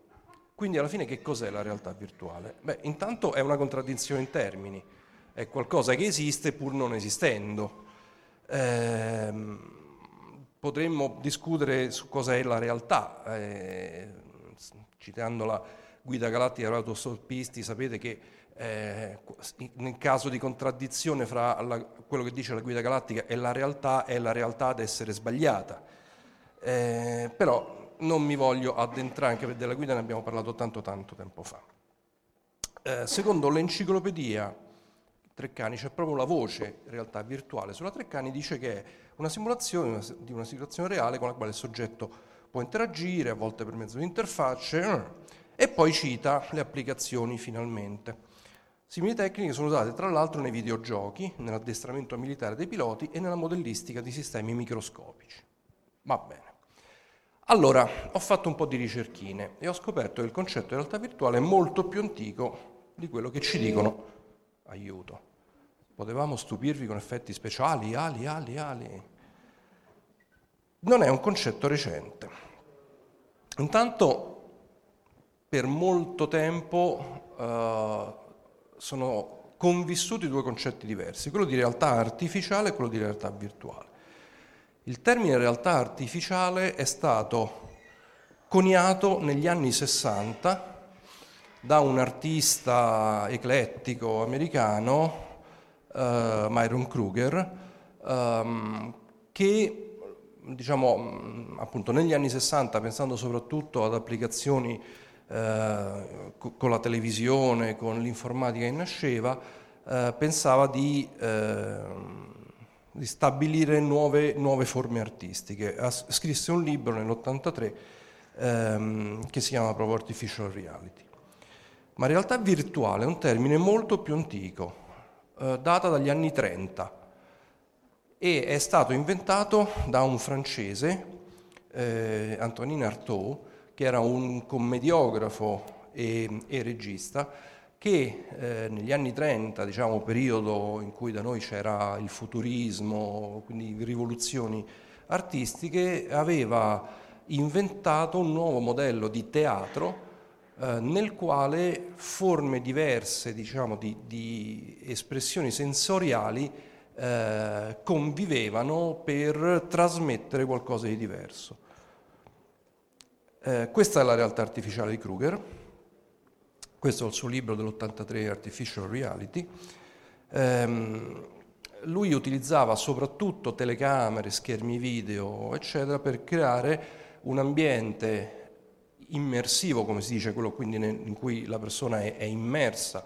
Quindi alla fine che cos'è la realtà virtuale? Beh, intanto è una contraddizione in termini, è qualcosa che esiste pur non esistendo. Ehm, potremmo discutere su cosa è la realtà, eh, citando la guida galattica degli autostoppisti, sapete che eh, nel caso di contraddizione fra la, quello che dice la guida galattica e la realtà, è la realtà ad essere sbagliata. Eh, però non mi voglio addentrare, anche perché della guida ne abbiamo parlato tanto tanto tempo fa. Eh, secondo l'enciclopedia Treccani c'è proprio la voce realtà virtuale sulla Treccani, dice che è una simulazione di una situazione reale con la quale il soggetto può interagire, a volte per mezzo di interfacce, eh, e poi cita le applicazioni finalmente. Simili tecniche sono usate tra l'altro nei videogiochi, nell'addestramento militare dei piloti e nella modellistica di sistemi microscopici. Va bene. Allora, ho fatto un po' di ricerchine e ho scoperto che il concetto di realtà virtuale è molto più antico di quello che ci dicono. Aiuto. Potevamo stupirvi con effetti speciali, ali, ali, ali. Non è un concetto recente. Intanto, per molto tempo eh, sono convissuti due concetti diversi, quello di realtà artificiale e quello di realtà virtuale. Il termine realtà artificiale è stato coniato negli anni 60 da un artista eclettico americano, uh, Myron Kruger, um, che diciamo, appunto, negli anni 60, pensando soprattutto ad applicazioni eh, con la televisione, con l'informatica che nasceva, eh, pensava di eh, di stabilire nuove, nuove forme artistiche. As- scrisse un libro nell'83 ehm, che si chiama proprio Artificial Reality. Ma realtà virtuale è un termine molto più antico, eh, data dagli anni 30 e è stato inventato da un francese, eh, Antonin Artaud, che era un commediografo e, e regista, che eh, negli anni 30, diciamo periodo in cui da noi c'era il futurismo, quindi rivoluzioni artistiche, aveva inventato un nuovo modello di teatro eh, nel quale forme diverse diciamo, di, di, espressioni sensoriali eh, convivevano per trasmettere qualcosa di diverso. Eh, questa è la realtà artificiale di Kruger questo è il suo libro dell'83 Artificial Reality. Um, lui utilizzava soprattutto telecamere, schermi video, eccetera, per creare un ambiente immersivo, come si dice, quello quindi in cui la persona è, è immersa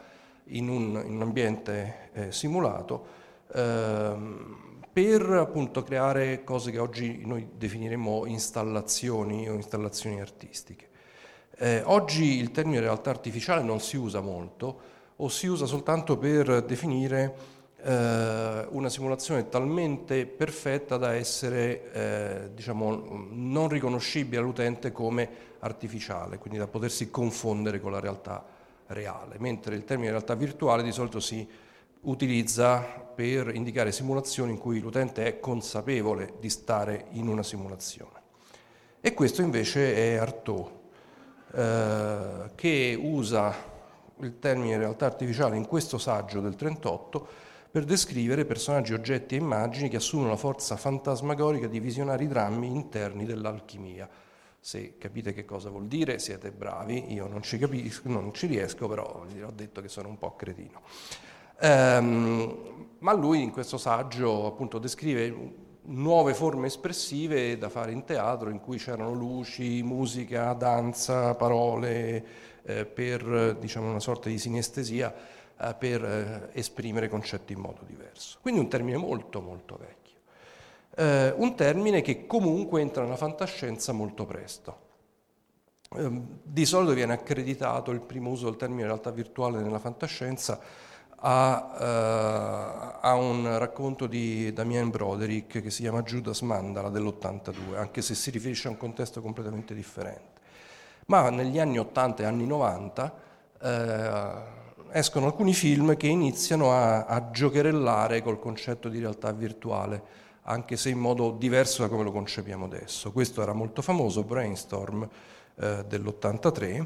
in un, in un ambiente eh, simulato, ehm, per appunto creare cose che oggi noi definiremmo installazioni o installazioni artistiche. Eh, oggi il termine realtà artificiale non si usa molto o si usa soltanto per definire eh, una simulazione talmente perfetta da essere eh, diciamo, non riconoscibile all'utente come artificiale, quindi da potersi confondere con la realtà reale, mentre il termine realtà virtuale di solito si utilizza per indicare simulazioni in cui l'utente è consapevole di stare in una simulazione. E questo invece è Artaud, eh, che usa il termine realtà artificiale in questo saggio del 38 per descrivere personaggi, oggetti e immagini che assumono la forza fantasmagorica di visionari drammi interni dell'alchimia. Se capite che cosa vuol dire, siete bravi, io non ci capisco, non ci riesco, però vi ho detto che sono un po' cretino. Ehm, ma lui in questo saggio appunto descrive nuove forme espressive da fare in teatro in cui c'erano luci, musica, danza, parole eh, per diciamo, una sorta di sinestesia eh, per eh, esprimere concetti in modo diverso. Quindi un termine molto molto vecchio eh, un termine che comunque entra nella fantascienza molto presto. Eh, di solito viene accreditato il primo uso del termine realtà virtuale nella fantascienza a, eh, a, un racconto di Damien Broderick che si chiama Judas Mandala dell'82, anche se si riferisce a un contesto completamente differente. Ma negli anni 80 e anni 90 eh, escono alcuni film che iniziano a, a giocherellare col concetto di realtà virtuale anche se in modo diverso da come lo concepiamo adesso. Questo era molto famoso, Brainstorm eh, dell'83,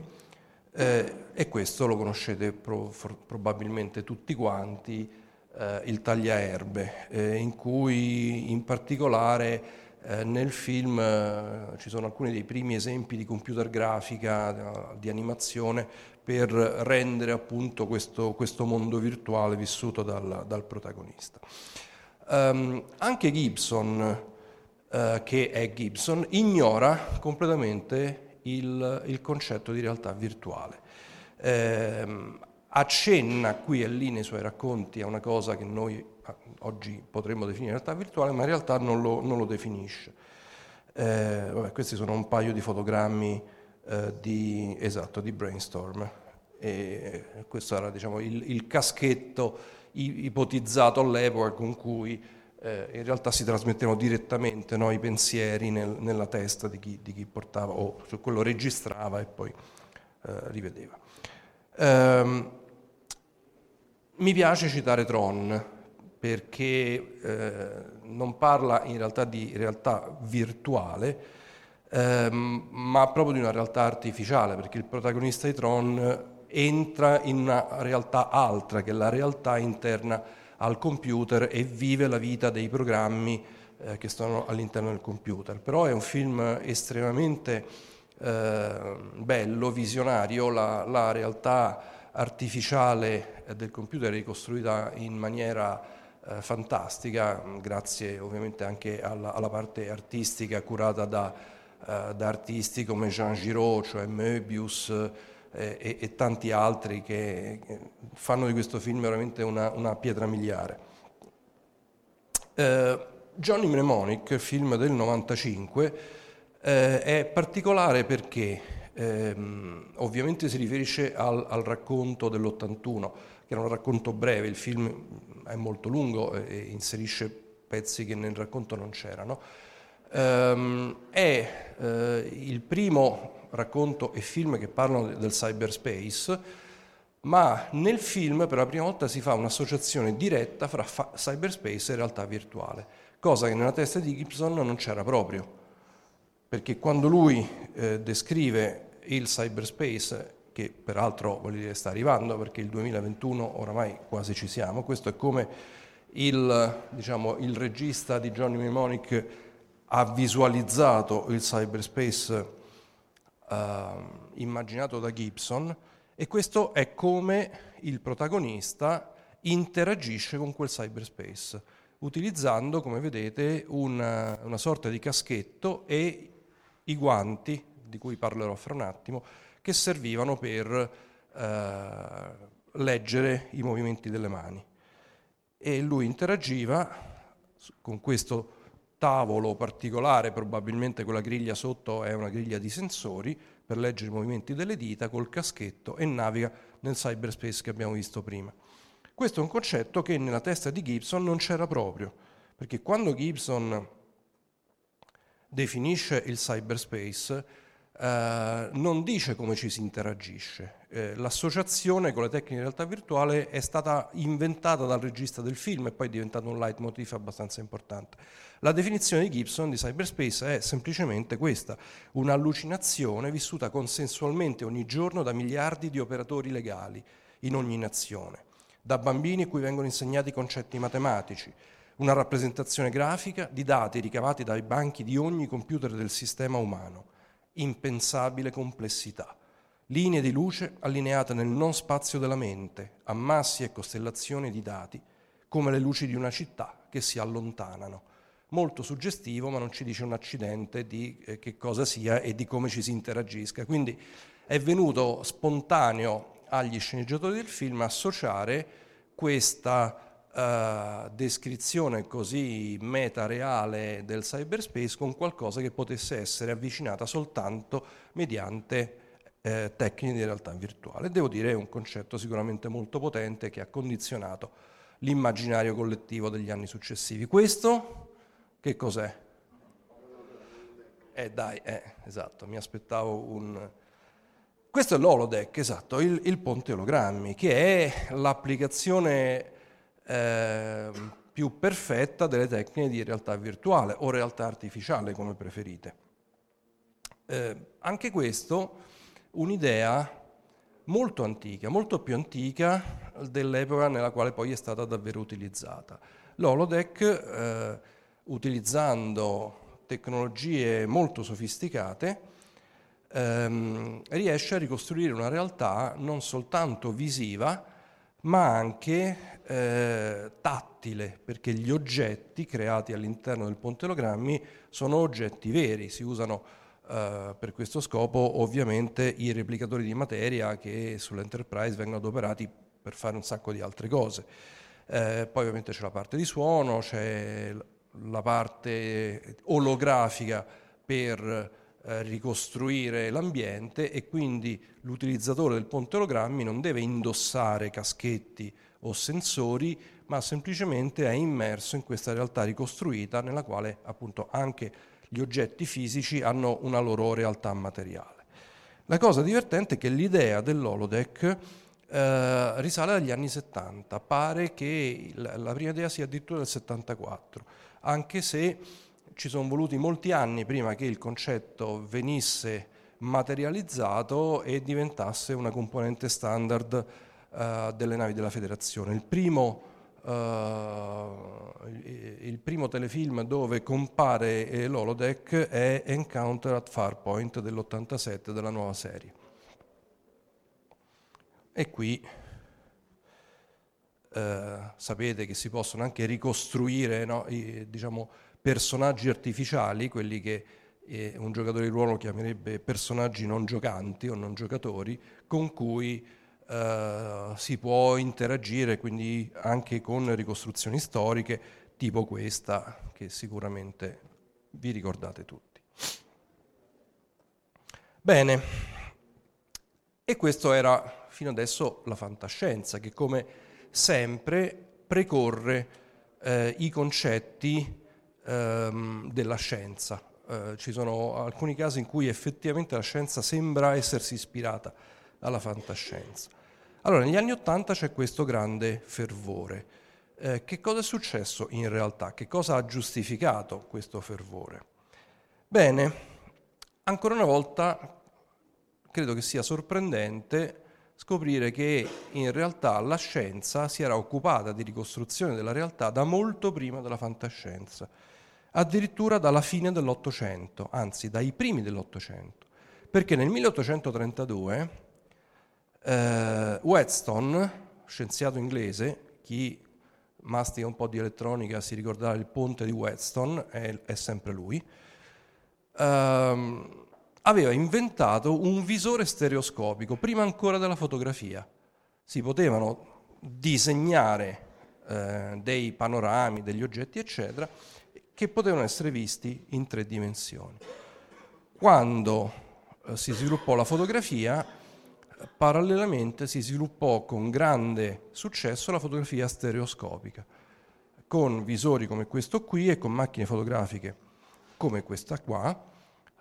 eh, e questo lo conoscete pro, for, probabilmente tutti quanti, eh, il tagliaerbe, eh, in cui in particolare eh, nel film eh, ci sono alcuni dei primi esempi di computer grafica, di animazione, per rendere appunto questo, questo mondo virtuale vissuto dal, dal protagonista. Um, anche Gibson, che è Gibson, ignora completamente il, il concetto di realtà virtuale. Um, accenna qui e lì nei suoi racconti a una cosa che noi oggi potremmo definire realtà virtuale, ma in realtà non lo, non lo definisce. Eh, vabbè, questi sono un paio di fotogrammi eh, di, esatto, di Brainstorm. E questo era diciamo, il, il caschetto ipotizzato all'epoca con cui eh, in realtà si trasmettevano direttamente no, i pensieri nel, nella testa di chi, di chi, portava o su quello registrava e poi eh, rivedeva. Um, mi piace citare Tron perché eh, non parla in realtà di realtà virtuale, ehm, ma proprio di una realtà artificiale, perché il protagonista di Tron entra in una realtà altra, che è la realtà interna al computer e vive la vita dei programmi eh, che stanno all'interno del computer. Però è un film estremamente eh, bello, visionario, la, la, realtà artificiale del computer è ricostruita in maniera eh, fantastica, grazie ovviamente anche alla, alla parte artistica curata da, eh, da, artisti come Jean Giraud, cioè Möbius, eh, e, e, tanti altri che, che, fanno di questo film veramente una, una pietra miliare. Eh, Johnny Mnemonic, film del 95, eh, è particolare perché ehm, ovviamente si riferisce al, al racconto dell'81, che era un racconto breve, il film è molto lungo e inserisce pezzi che nel racconto non c'erano. Um, è uh, il primo racconto e film che parlano del cyberspace, ma nel film per la prima volta si fa un'associazione diretta fra fa- cyberspace e realtà virtuale, cosa che nella testa di Gibson non c'era proprio, perché quando lui eh, descrive il cyberspace, che peraltro dire, sta arrivando perché il 2021 oramai quasi ci siamo, questo è come il, diciamo, il regista di Johnny Mnemonic ha visualizzato il cyberspace eh, immaginato da Gibson e questo è come il protagonista interagisce con quel cyberspace, utilizzando, come vedete, una, una sorta di caschetto e i guanti, di cui parlerò fra un attimo, che servivano per eh, leggere i movimenti delle mani. E lui interagiva con questo tavolo particolare, probabilmente quella griglia sotto è una griglia di sensori per leggere i movimenti delle dita col caschetto e naviga nel cyberspace che abbiamo visto prima. Questo è un concetto che nella testa di Gibson non c'era proprio, perché quando Gibson definisce il cyberspace eh, non dice come ci si interagisce. Eh, l'associazione con le tecniche di realtà virtuale è stata inventata dal regista del film e poi è diventato un leitmotiv abbastanza importante. La definizione di Gibson di cyberspace è semplicemente questa, un'allucinazione vissuta consensualmente ogni giorno da miliardi di operatori legali in ogni nazione, da bambini cui vengono insegnati concetti matematici, una rappresentazione grafica di dati ricavati dai banchi di ogni computer del sistema umano impensabile complessità. Linee di luce allineate nel non spazio della mente, ammassi e costellazioni di dati, come le luci di una città che si allontanano. Molto suggestivo, ma non ci dice un accidente di eh, che cosa sia e di come ci si interagisca. Quindi è venuto spontaneo agli sceneggiatori del film associare questa Uh, descrizione così meta-reale del cyberspace con qualcosa che potesse essere avvicinata soltanto mediante eh, tecniche di realtà virtuale. Devo dire è un concetto sicuramente molto potente che ha condizionato l'immaginario collettivo degli anni successivi. Questo che cos'è? Eh dai, eh, esatto, mi aspettavo un... Questo è l'holodeck, esatto, il, il ponte ologrammi, che è l'applicazione eh, più perfetta delle tecniche di realtà virtuale o realtà artificiale, come preferite. Eh, anche questo un'idea molto antica, molto più antica dell'epoca nella quale poi è stata davvero utilizzata. L'holodeck, eh, utilizzando tecnologie molto sofisticate, ehm, riesce a ricostruire una realtà non soltanto visiva, ma anche eh, tattile, perché gli oggetti creati all'interno del ponte ologrammi sono oggetti veri, si usano eh, per questo scopo ovviamente i replicatori di materia che sull'Enterprise vengono adoperati per fare un sacco di altre cose. Eh, poi ovviamente c'è la parte di suono, c'è la parte olografica per eh, ricostruire l'ambiente e quindi l'utilizzatore del ponte ologrammi non deve indossare caschetti o sensori, ma semplicemente è immerso in questa realtà ricostruita nella quale appunto anche gli oggetti fisici hanno una loro realtà materiale. La cosa divertente è che l'idea dell'holodeck eh, risale agli anni 70, pare che la prima idea sia addirittura del 74, anche se ci sono voluti molti anni prima che il concetto venisse materializzato e diventasse una componente standard eh, delle navi della federazione. Il primo il primo telefilm dove compare eh, l'holodeck è Encounter at Farpoint dell'87 della nuova serie. E qui uh, sapete che si possono anche ricostruire no, i, diciamo, personaggi artificiali, quelli che eh, un giocatore di ruolo chiamerebbe personaggi non giocanti o non giocatori, con cui eh, si può interagire quindi anche con ricostruzioni storiche tipo questa che sicuramente vi ricordate tutti. Bene, e questo era fino adesso la fantascienza che come sempre precorre eh, i concetti ehm, della scienza. Eh, ci sono alcuni casi in cui effettivamente la scienza sembra essersi ispirata alla fantascienza. Allora, negli anni Ottanta c'è questo grande fervore. Eh, che cosa è successo in realtà? Che cosa ha giustificato questo fervore? Bene, ancora una volta credo che sia sorprendente scoprire che in realtà la scienza si era occupata di ricostruzione della realtà da molto prima della fantascienza, addirittura dalla fine dell'Ottocento, anzi dai primi dell'Ottocento, perché nel 1832 Uh, Whetstone, scienziato inglese, chi mastica un po' di elettronica si ricorderà il ponte di Whetstone, è, è sempre lui, uh, aveva inventato un visore stereoscopico, prima ancora della fotografia. Si potevano disegnare uh, dei panorami, degli oggetti, eccetera, che potevano essere visti in tre dimensioni. Quando eh, si sviluppò la fotografia, parallelamente si sviluppò con grande successo la fotografia stereoscopica, con visori come questo qui e con macchine fotografiche come questa qua,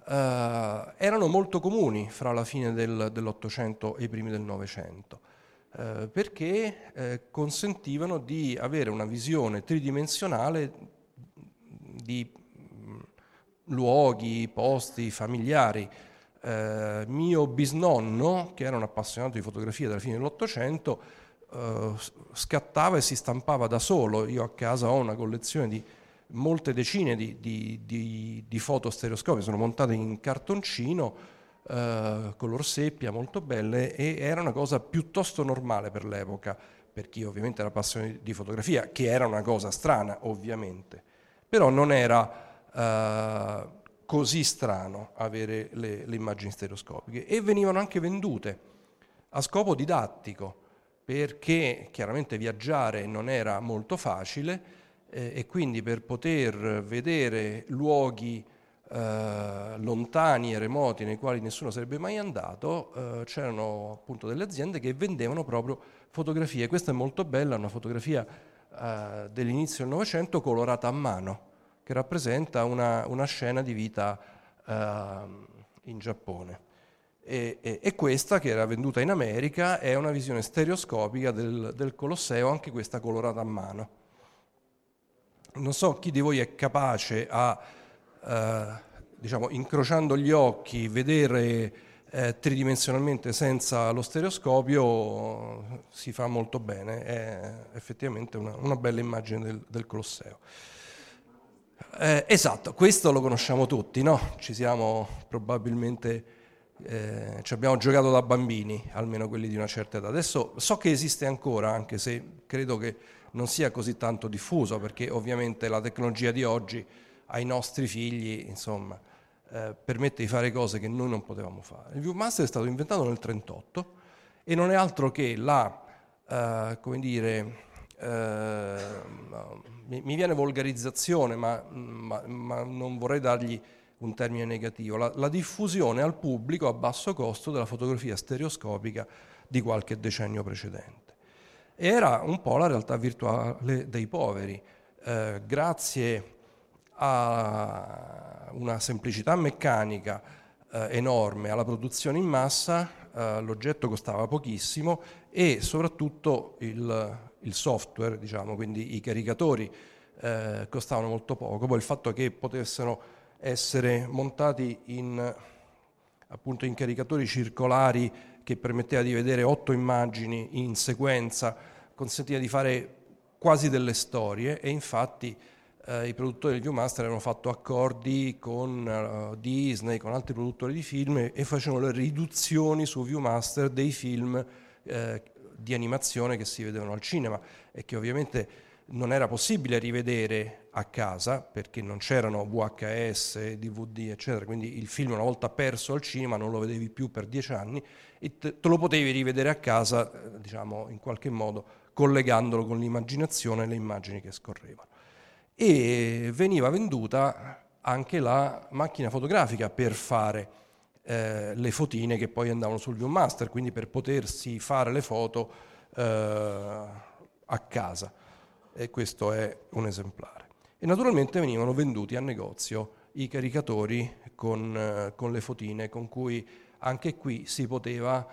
eh, erano molto comuni fra la fine del, dell'Ottocento e i primi del Novecento, eh, perché eh, consentivano di avere una visione tridimensionale di mh, luoghi, posti familiari, eh, mio bisnonno, che era un appassionato di fotografia dalla fine dell'Ottocento, eh, scattava e si stampava da solo. Io a casa ho una collezione di molte decine di, di, di, di foto stereoscopiche, sono montate in cartoncino, eh, color seppia, molto belle, e era una cosa piuttosto normale per l'epoca, per chi ovviamente era appassionato di fotografia, che era una cosa strana ovviamente, però non era eh, così strano avere le, le immagini stereoscopiche e venivano anche vendute a scopo didattico, perché chiaramente viaggiare non era molto facile eh, e quindi per poter vedere luoghi eh, lontani e remoti nei quali nessuno sarebbe mai andato, eh, c'erano appunto delle aziende che vendevano proprio fotografie. Questa è molto bella, una fotografia eh, dell'inizio del Novecento colorata a mano, che rappresenta una, una scena di vita eh, in Giappone. E, e, e, questa, che era venduta in America, è una visione stereoscopica del, del Colosseo, anche questa colorata a mano non so chi di voi è capace a, eh, diciamo, incrociando gli occhi, vedere eh, tridimensionalmente senza lo stereoscopio, si fa molto bene, è effettivamente una, una bella immagine del, del Colosseo. Eh, esatto, questo lo conosciamo tutti, no? Ci siamo probabilmente, eh, ci abbiamo giocato da bambini, almeno quelli di una certa età. Adesso so che esiste ancora, anche se credo che non sia così tanto diffuso, perché ovviamente la tecnologia di oggi ai nostri figli, insomma, eh, permette di fare cose che noi non potevamo fare. Il Viewmaster è stato inventato nel 1938 e non è altro che la, eh, come dire, eh, mi, viene volgarizzazione, ma, ma, ma, non vorrei dargli un termine negativo, la, la diffusione al pubblico a basso costo della fotografia stereoscopica di qualche decennio precedente era un po' la realtà virtuale dei poveri. Eh, grazie a una semplicità meccanica eh, enorme, alla produzione in massa, eh, l'oggetto costava pochissimo e soprattutto il, il software, diciamo, quindi i caricatori eh, costavano molto poco. Poi il fatto che potessero essere montati in, appunto, in caricatori circolari che permetteva di vedere otto immagini in sequenza, consentiva di fare quasi delle storie e infatti eh, i produttori del Viewmaster avevano fatto accordi con uh, Disney, con altri produttori di film e facevano le riduzioni su Viewmaster dei film eh, di animazione che si vedevano al cinema e che ovviamente non era possibile rivedere a casa perché non c'erano VHS, DVD, eccetera, quindi il film una volta perso al cinema non lo vedevi più per dieci anni e te, lo potevi rivedere a casa, eh, diciamo, in qualche modo collegandolo con l'immaginazione e le immagini che scorrevano. E veniva venduta anche la macchina fotografica per fare eh, le fotine che poi andavano sul Viewmaster, quindi per potersi fare le foto eh, a casa. E questo è un esemplare. E naturalmente venivano venduti a negozio i caricatori con, eh, con le fotine, con cui anche qui si poteva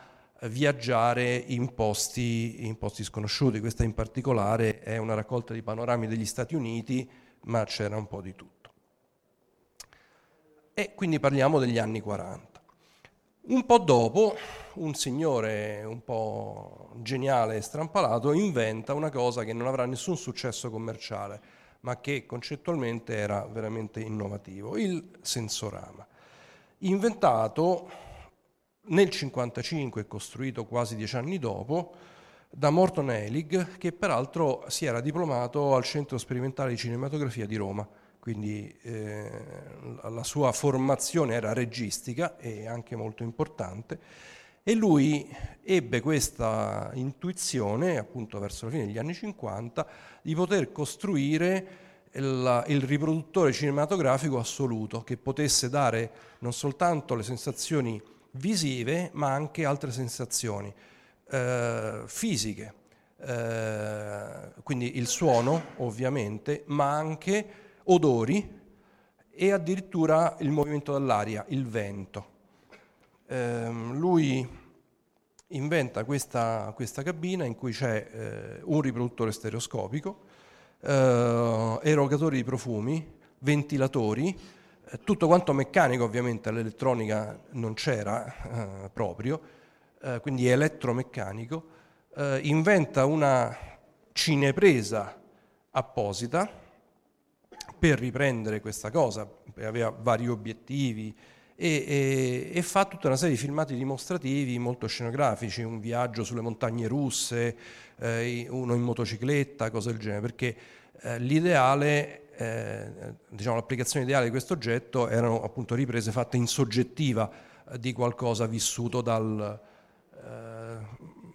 viaggiare in posti, in posti, sconosciuti. Questa in particolare è una raccolta di panorami degli Stati Uniti, ma c'era un po' di tutto. E quindi parliamo degli anni 40. Un po' dopo, un signore un po' geniale e strampalato inventa una cosa che non avrà nessun successo commerciale, ma che concettualmente era veramente innovativo, il sensorama. Inventato nel 1955, costruito quasi dieci anni dopo, da Morton Helig, che peraltro si era diplomato al Centro Sperimentale di Cinematografia di Roma, quindi eh, la sua formazione era registica e anche molto importante, e lui ebbe questa intuizione, appunto verso la fine degli anni 50, di poter costruire il, il, riproduttore cinematografico assoluto, che potesse dare non soltanto le sensazioni visive ma anche altre sensazioni eh, fisiche, eh, quindi il suono ovviamente, ma anche odori e addirittura il movimento dell'aria, il vento. Eh, lui inventa questa, questa, cabina in cui c'è eh, un riproduttore stereoscopico, eh, erogatori di profumi, ventilatori, eh, tutto quanto meccanico ovviamente, l'elettronica non c'era eh, proprio, eh, quindi elettromeccanico, inventa una cinepresa apposita per riprendere questa cosa, aveva vari obiettivi e, e, e, fa tutta una serie di filmati dimostrativi molto scenografici, un viaggio sulle montagne russe, eh, uno in motocicletta, cose del genere, perché eh, l'ideale, eh, diciamo l'applicazione ideale di questo oggetto erano appunto riprese fatte in soggettiva eh, di qualcosa vissuto dal, eh,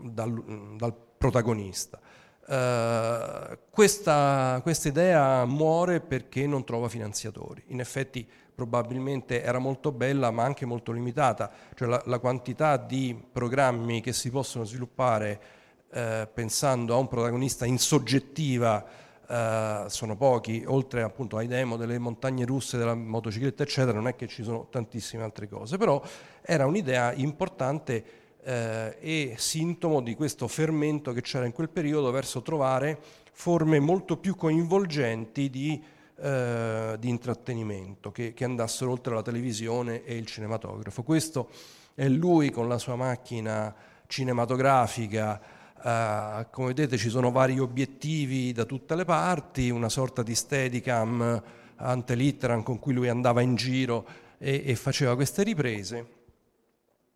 dal, dal protagonista. Uh, questa, questa, idea muore perché non trova finanziatori. In effetti probabilmente era molto bella ma anche molto limitata, cioè la, la quantità di programmi che si possono sviluppare uh, pensando a un protagonista in soggettiva uh, sono pochi, oltre appunto ai demo delle montagne russe, della motocicletta eccetera, non è che ci sono tantissime altre cose, però era un'idea importante eh, e sintomo di questo fermento che c'era in quel periodo verso trovare forme molto più coinvolgenti di, eh, di intrattenimento che, che, andassero oltre la televisione e il cinematografo. Questo è lui con la sua macchina cinematografica. Eh, come vedete ci sono vari obiettivi da tutte le parti, una sorta di steadicam ante litteram con cui lui andava in giro e, e faceva queste riprese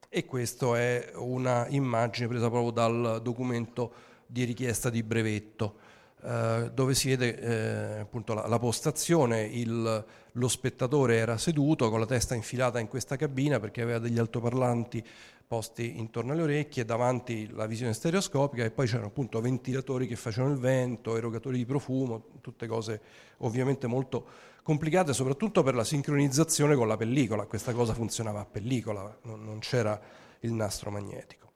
e questa è una immagine presa proprio dal documento di richiesta di brevetto eh, dove si vede eh, appunto la, la postazione, il, lo spettatore era seduto con la testa infilata in questa cabina perché aveva degli altoparlanti posti intorno alle orecchie, davanti la visione stereoscopica e poi c'erano appunto ventilatori che facevano il vento, erogatori di profumo, tutte cose ovviamente molto complicate soprattutto per la sincronizzazione con la pellicola, questa cosa funzionava a pellicola, non, c'era il nastro magnetico.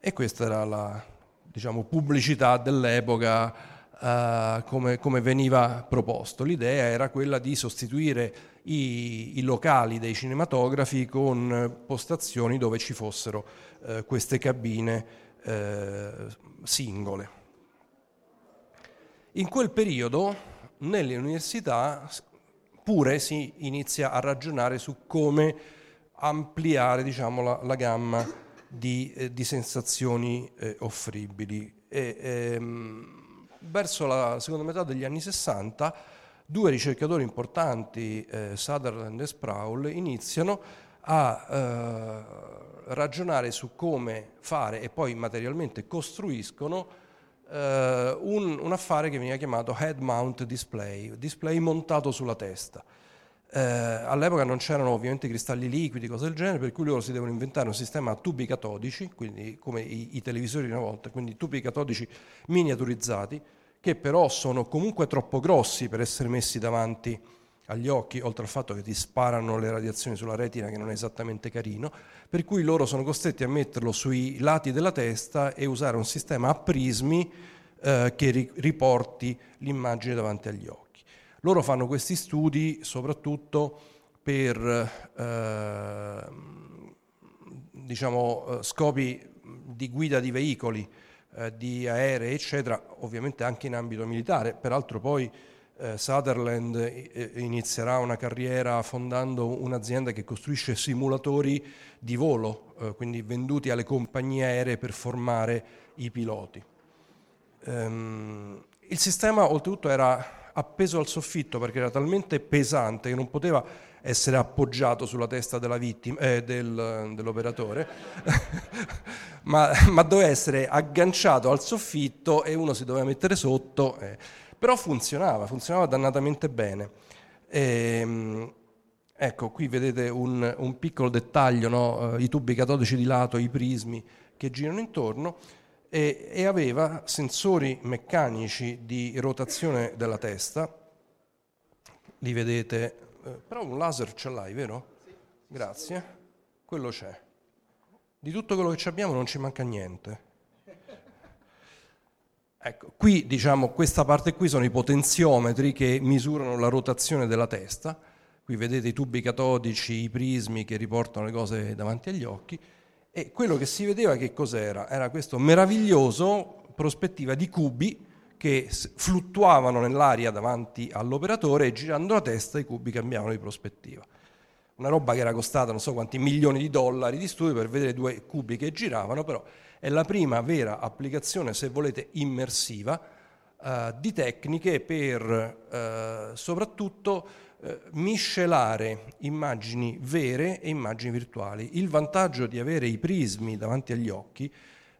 E questa era la diciamo, pubblicità dell'epoca uh, come, come, veniva proposto. L'idea era quella di sostituire i, i, locali dei cinematografi con postazioni dove ci fossero uh, queste cabine uh, singole. In quel periodo nelle università pure si inizia a ragionare su come ampliare diciamo, la, la, gamma di, eh, di sensazioni eh, offribili. E, ehm, verso la seconda metà degli anni 60 due ricercatori importanti, eh, Sutherland e Sproul, iniziano a eh, ragionare su come fare e poi materialmente costruiscono Uh, un, un, affare che veniva chiamato head mount display, display montato sulla testa. Uh, all'epoca non c'erano ovviamente cristalli liquidi, cose del genere, per cui loro si devono inventare un sistema a tubi catodici, quindi come i, i televisori di una volta, quindi tubi catodici miniaturizzati, che però sono comunque troppo grossi per essere messi davanti agli occhi, oltre al fatto che ti sparano le radiazioni sulla retina, che non è esattamente carino, per cui loro sono costretti a metterlo sui lati della testa e usare un sistema a prismi eh, che ri- riporti l'immagine davanti agli occhi. Loro fanno questi studi soprattutto per eh, diciamo, eh, scopi di guida di veicoli, eh, di aerei, eccetera, ovviamente anche in ambito militare, peraltro poi Sutherland eh, inizierà una carriera fondando un'azienda che costruisce simulatori di volo, eh, quindi venduti alle compagnie aeree per formare i piloti. Ehm, il sistema oltretutto era appeso al soffitto perché era talmente pesante che non poteva essere appoggiato sulla testa vittima, eh, del, dell'operatore, ma, ma, doveva essere agganciato al soffitto e uno si doveva mettere sotto. Eh però funzionava, funzionava dannatamente bene. E, ehm, ecco, qui vedete un, un piccolo dettaglio, no? uh, i tubi catodici di lato, i prismi che girano intorno e, e aveva sensori meccanici di rotazione della testa, li vedete, eh, però un laser ce l'hai, vero? Grazie, quello c'è. Di tutto quello che abbiamo non ci manca niente. Ecco, qui diciamo questa parte qui sono i potenziometri che misurano la rotazione della testa. Qui vedete i tubi catodici, i prismi che riportano le cose davanti agli occhi. E quello che si vedeva che cos'era? Era questo meraviglioso prospettiva di cubi che fluttuavano nell'aria davanti all'operatore e girando la testa i cubi cambiavano di prospettiva. Una roba che era costata non so quanti milioni di dollari di studio per vedere due cubi che giravano, però è la prima vera applicazione, se volete, immersiva eh, di tecniche per eh, soprattutto eh, miscelare immagini vere e immagini virtuali. Il vantaggio di avere i prismi davanti agli occhi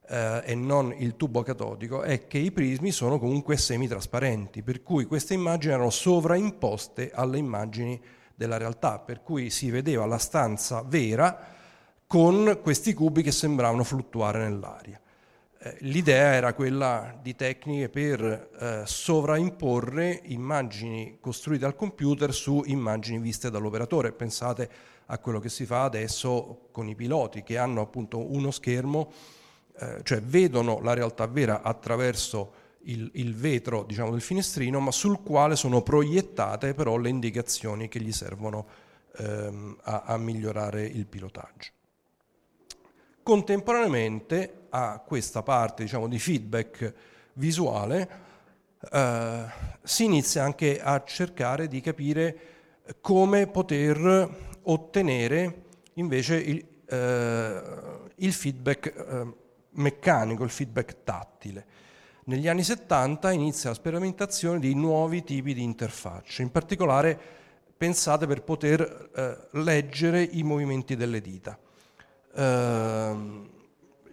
eh, e non il tubo catodico è che i prismi sono comunque semitrasparenti, per cui queste immagini erano sovraimposte alle immagini della realtà, per cui si vedeva la stanza vera con questi cubi che sembravano fluttuare nell'aria. Eh, l'idea era quella di tecniche per eh, sovraimporre immagini costruite al computer su immagini viste dall'operatore. Pensate a quello che si fa adesso con i piloti che hanno appunto uno schermo, eh, cioè vedono la realtà vera attraverso il, il vetro diciamo, del finestrino, ma sul quale sono proiettate però le indicazioni che gli servono ehm, a, a migliorare il pilotaggio. Contemporaneamente a questa parte diciamo, di feedback visuale eh, si inizia anche a cercare di capire come poter ottenere invece il, eh, il feedback eh, meccanico, il feedback tattile. Negli anni 70 inizia la sperimentazione di nuovi tipi di interfacce, in particolare pensate per poter eh, leggere i movimenti delle dita. Uh,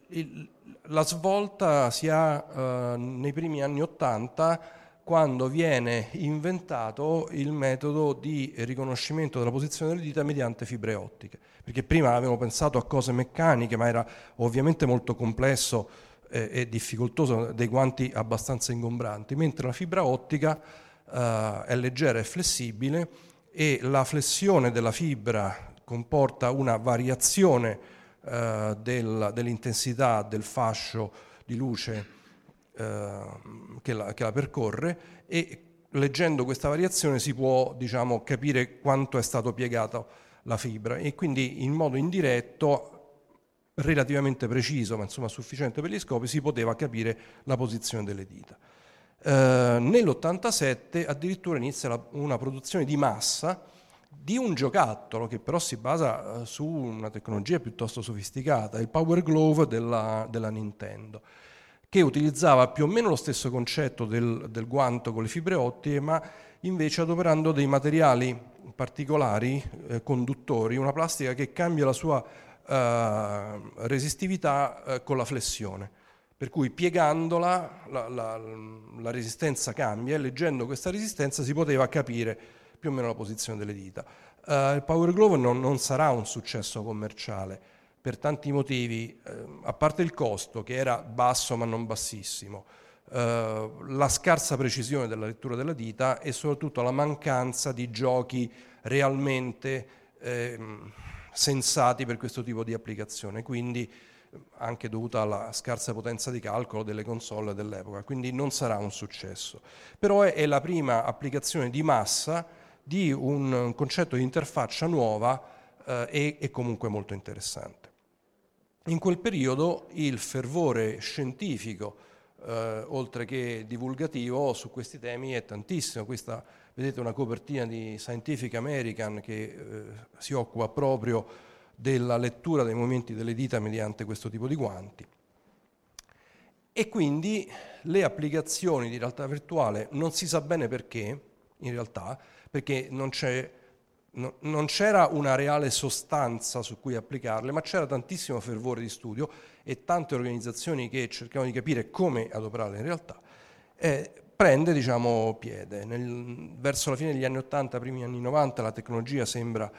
il, la svolta si ha uh, nei primi anni Ottanta quando viene inventato il metodo di riconoscimento della posizione delle dita mediante fibre ottiche, perché prima avevamo pensato a cose meccaniche, ma era ovviamente molto complesso e, e difficoltoso, dei guanti abbastanza ingombranti, mentre la fibra ottica uh, è leggera e flessibile e la flessione della fibra comporta una variazione eh, del, dell'intensità del fascio di luce eh, che, la, che, la, percorre e leggendo questa variazione si può diciamo, capire quanto è stato piegato la fibra e quindi in modo indiretto relativamente preciso ma insomma sufficiente per gli scopi si poteva capire la posizione delle dita. Eh, nell'87 addirittura inizia la, una produzione di massa di un giocattolo che però si basa eh, su una tecnologia piuttosto sofisticata, il Power Glove della, della Nintendo, che utilizzava più o meno lo stesso concetto del, del guanto con le fibre ottiche, ma invece adoperando dei materiali particolari, eh, conduttori, una plastica che cambia la sua eh, resistività eh, con la flessione. Per cui piegandola la, la, la resistenza cambia e leggendo questa resistenza si poteva capire più o meno la posizione delle dita. Uh, il Power Glove non, non, sarà un successo commerciale per tanti motivi, uh, a parte il costo che era basso ma non bassissimo, uh, la scarsa precisione della lettura della dita e soprattutto la mancanza di giochi realmente ehm, sensati per questo tipo di applicazione, quindi anche dovuta alla scarsa potenza di calcolo delle console dell'epoca, quindi non sarà un successo. Però è, è la prima applicazione di massa di un concetto di interfaccia nuova eh, e, e comunque molto interessante. In quel periodo il fervore scientifico, eh, oltre che divulgativo, su questi temi è tantissimo. Questa, vedete, una copertina di Scientific American che eh, si occupa proprio della lettura dei movimenti delle dita mediante questo tipo di guanti. E quindi le applicazioni di realtà virtuale non si sa bene perché, in realtà, perché non, no, non c'era una reale sostanza su cui applicarle, ma c'era tantissimo fervore di studio e tante organizzazioni che cercavano di capire come adoperarle in realtà. Eh, prende diciamo, piede. Nel, verso la fine degli anni 80, primi anni 90, la tecnologia sembra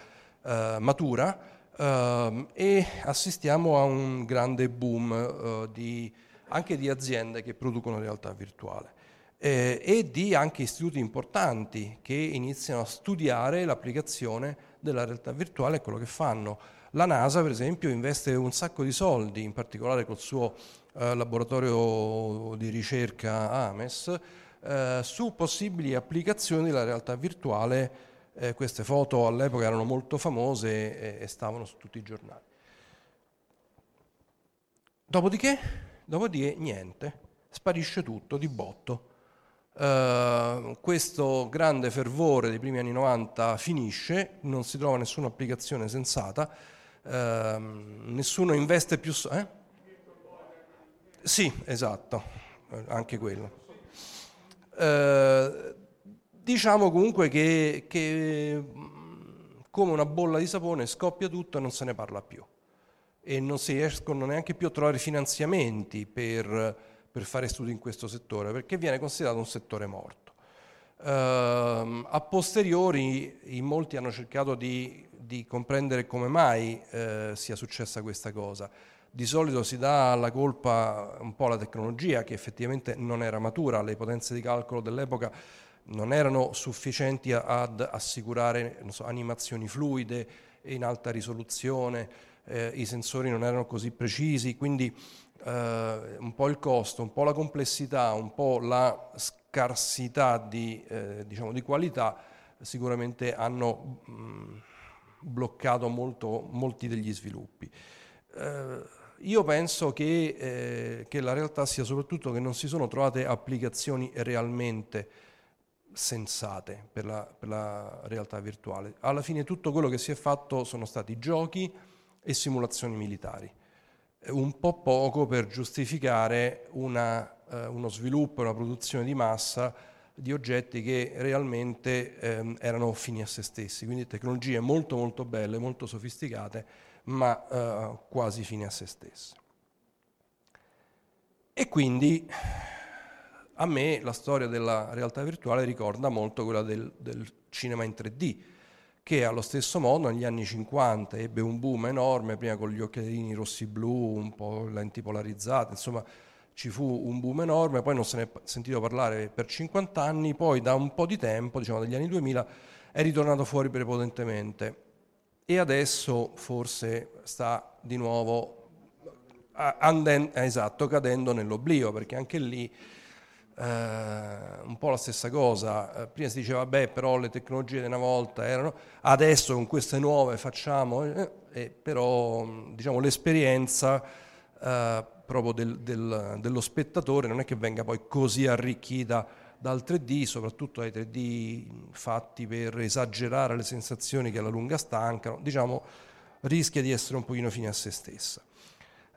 eh, matura eh, e assistiamo a un grande boom eh, di, anche di aziende che producono realtà virtuale eh, e di anche istituti importanti che iniziano a studiare l'applicazione della realtà virtuale e quello che fanno. La NASA, per esempio, investe un sacco di soldi, in particolare col suo eh, laboratorio di ricerca AMES, eh, su possibili applicazioni della realtà virtuale. Eh, queste foto all'epoca erano molto famose e, e stavano su tutti i giornali. Dopodiché, dopodiché niente, sparisce tutto di botto. Uh, questo grande fervore dei primi anni 90 finisce, non si trova nessuna applicazione sensata, uh, nessuno investe più... Eh? Sì, esatto, anche quello. Eh, diciamo comunque che, che come una bolla di sapone scoppia tutto e non se ne parla più e non si riescono neanche più a trovare finanziamenti per, per fare studi in questo settore perché viene considerato un settore morto. Uh, a posteriori in molti hanno cercato di, di comprendere come mai uh, sia successa questa cosa. Di solito si dà la colpa un po' alla tecnologia che effettivamente non era matura, le potenze di calcolo dell'epoca non erano sufficienti ad assicurare so, animazioni fluide in alta risoluzione, eh, i sensori non erano così precisi, quindi eh, un po' il costo, un po' la complessità, un po' la scarsità di, eh, diciamo, di qualità sicuramente hanno mh, bloccato molto, molti degli sviluppi. Eh, io penso che, eh, che, la realtà sia soprattutto che non si sono trovate applicazioni realmente sensate per la, per la, realtà virtuale. Alla fine tutto quello che si è fatto sono stati giochi e simulazioni militari, un po' poco per giustificare una, eh, uno sviluppo una produzione di massa di oggetti che realmente ehm, erano fini a se stessi, quindi tecnologie molto molto belle, molto sofisticate, ma eh, quasi fini a se stesse. E quindi a me la storia della realtà virtuale ricorda molto quella del, del cinema in 3D, che allo stesso modo negli anni 50 ebbe un boom enorme, prima con gli occhialini rossi-blu, un po' lenti polarizzate, insomma ci fu un boom enorme, poi non se ne è sentito parlare per 50 anni, poi da un po' di tempo, diciamo dagli anni 2000, è ritornato fuori prepotentemente. E adesso forse sta di nuovo anden- esatto, cadendo nell'oblio, perché anche lì Uh, un po' la stessa cosa, uh, prima si diceva beh però le tecnologie di una volta erano, adesso con queste nuove facciamo, eh, eh, però diciamo, l'esperienza uh, proprio del, del, dello spettatore non è che venga poi così arricchita dal 3D, soprattutto dai 3D fatti per esagerare le sensazioni che alla lunga stancano, diciamo rischia di essere un pochino fine a se stessa.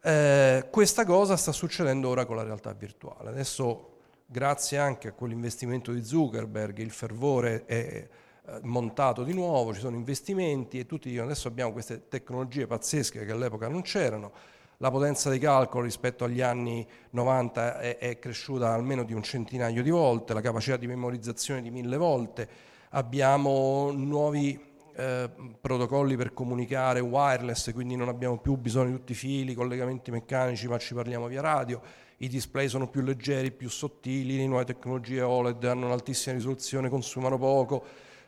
Eh, questa cosa sta succedendo ora con la realtà virtuale. Adesso grazie anche a quell'investimento di Zuckerberg, il fervore è eh, montato di nuovo, ci sono investimenti e tutti dicono adesso abbiamo queste tecnologie pazzesche che all'epoca non c'erano, la potenza di calcolo rispetto agli anni 90 è, è cresciuta almeno di un centinaio di volte, la capacità di memorizzazione di mille volte, abbiamo nuovi eh, protocolli per comunicare wireless, quindi non abbiamo più bisogno di tutti i fili, collegamenti meccanici, ma ci parliamo via radio i display sono più leggeri, più sottili, le nuove tecnologie OLED hanno un'altissima risoluzione, consumano poco,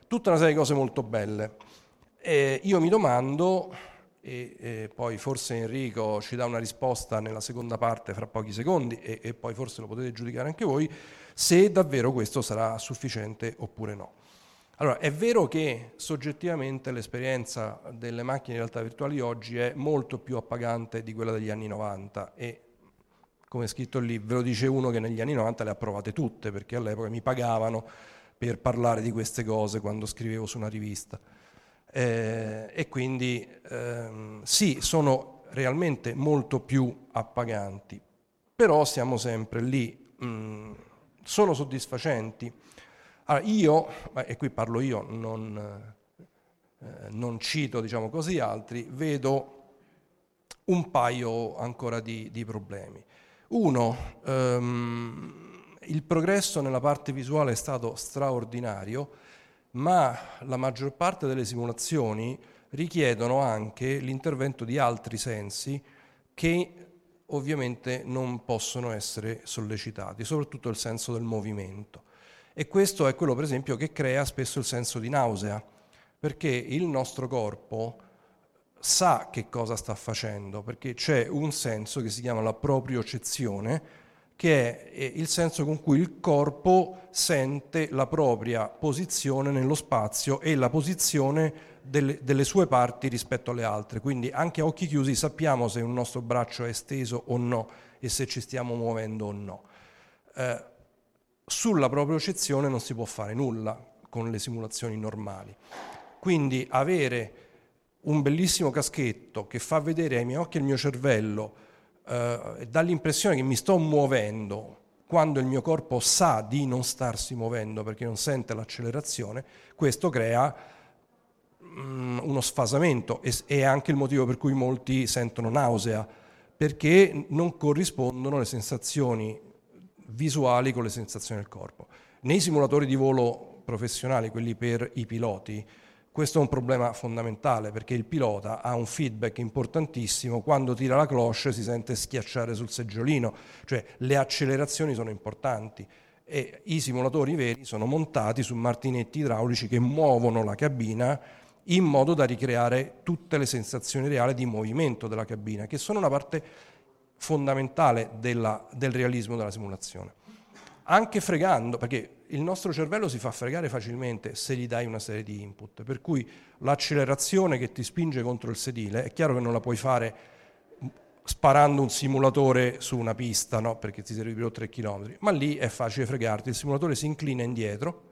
tutta una serie di cose molto belle. E io mi domando, e, e, poi forse Enrico ci dà una risposta nella seconda parte fra pochi secondi e, e poi forse lo potete giudicare anche voi, se davvero questo sarà sufficiente oppure no. Allora, è vero che soggettivamente l'esperienza delle macchine di realtà virtuali oggi è molto più appagante di quella degli anni 90 e come è scritto lì, ve lo dice uno che negli anni 90 le ha provate tutte, perché all'epoca mi pagavano per parlare di queste cose quando scrivevo su una rivista. Eh, e quindi ehm, sì, sono realmente molto più appaganti, però siamo sempre lì. Mm, sono soddisfacenti? Allora, io, e qui parlo io, non, eh, non cito diciamo così altri, vedo un paio ancora di, di problemi. Uno, um, il progresso nella parte visuale è stato straordinario, ma la maggior parte delle simulazioni richiedono anche l'intervento di altri sensi che ovviamente non possono essere sollecitati, soprattutto il senso del movimento. E questo è quello, per esempio, che crea spesso il senso di nausea, perché il nostro corpo sa che cosa sta facendo, perché c'è un senso che si chiama la propriocezione, che è il senso con cui il corpo sente la propria posizione nello spazio e la posizione delle, delle, sue parti rispetto alle altre. Quindi anche a occhi chiusi sappiamo se un nostro braccio è esteso o no e se ci stiamo muovendo o no. Eh, sulla propriocezione non si può fare nulla con le simulazioni normali. Quindi avere un bellissimo caschetto che fa vedere ai miei occhi il mio cervello eh, dà l'impressione che mi sto muovendo quando il mio corpo sa di non starsi muovendo perché non sente l'accelerazione, questo crea mm, uno sfasamento e è anche il motivo per cui molti sentono nausea, perché non corrispondono le sensazioni visuali con le sensazioni del corpo. Nei simulatori di volo professionali, quelli per i piloti, questo è un problema fondamentale perché il pilota ha un feedback importantissimo, quando tira la cloche si sente schiacciare sul seggiolino, cioè le accelerazioni sono importanti e i simulatori veri sono montati su martinetti idraulici che muovono la cabina in modo da ricreare tutte le sensazioni reali di movimento della cabina, che sono una parte fondamentale della, del realismo della simulazione. Anche fregando, perché il nostro cervello si fa fregare facilmente se gli dai una serie di input, per cui l'accelerazione che ti spinge contro il sedile è chiaro che non la puoi fare sparando un simulatore su una pista, no? perché ti servirebbero 3 km, ma lì è facile fregarti, il simulatore si inclina indietro,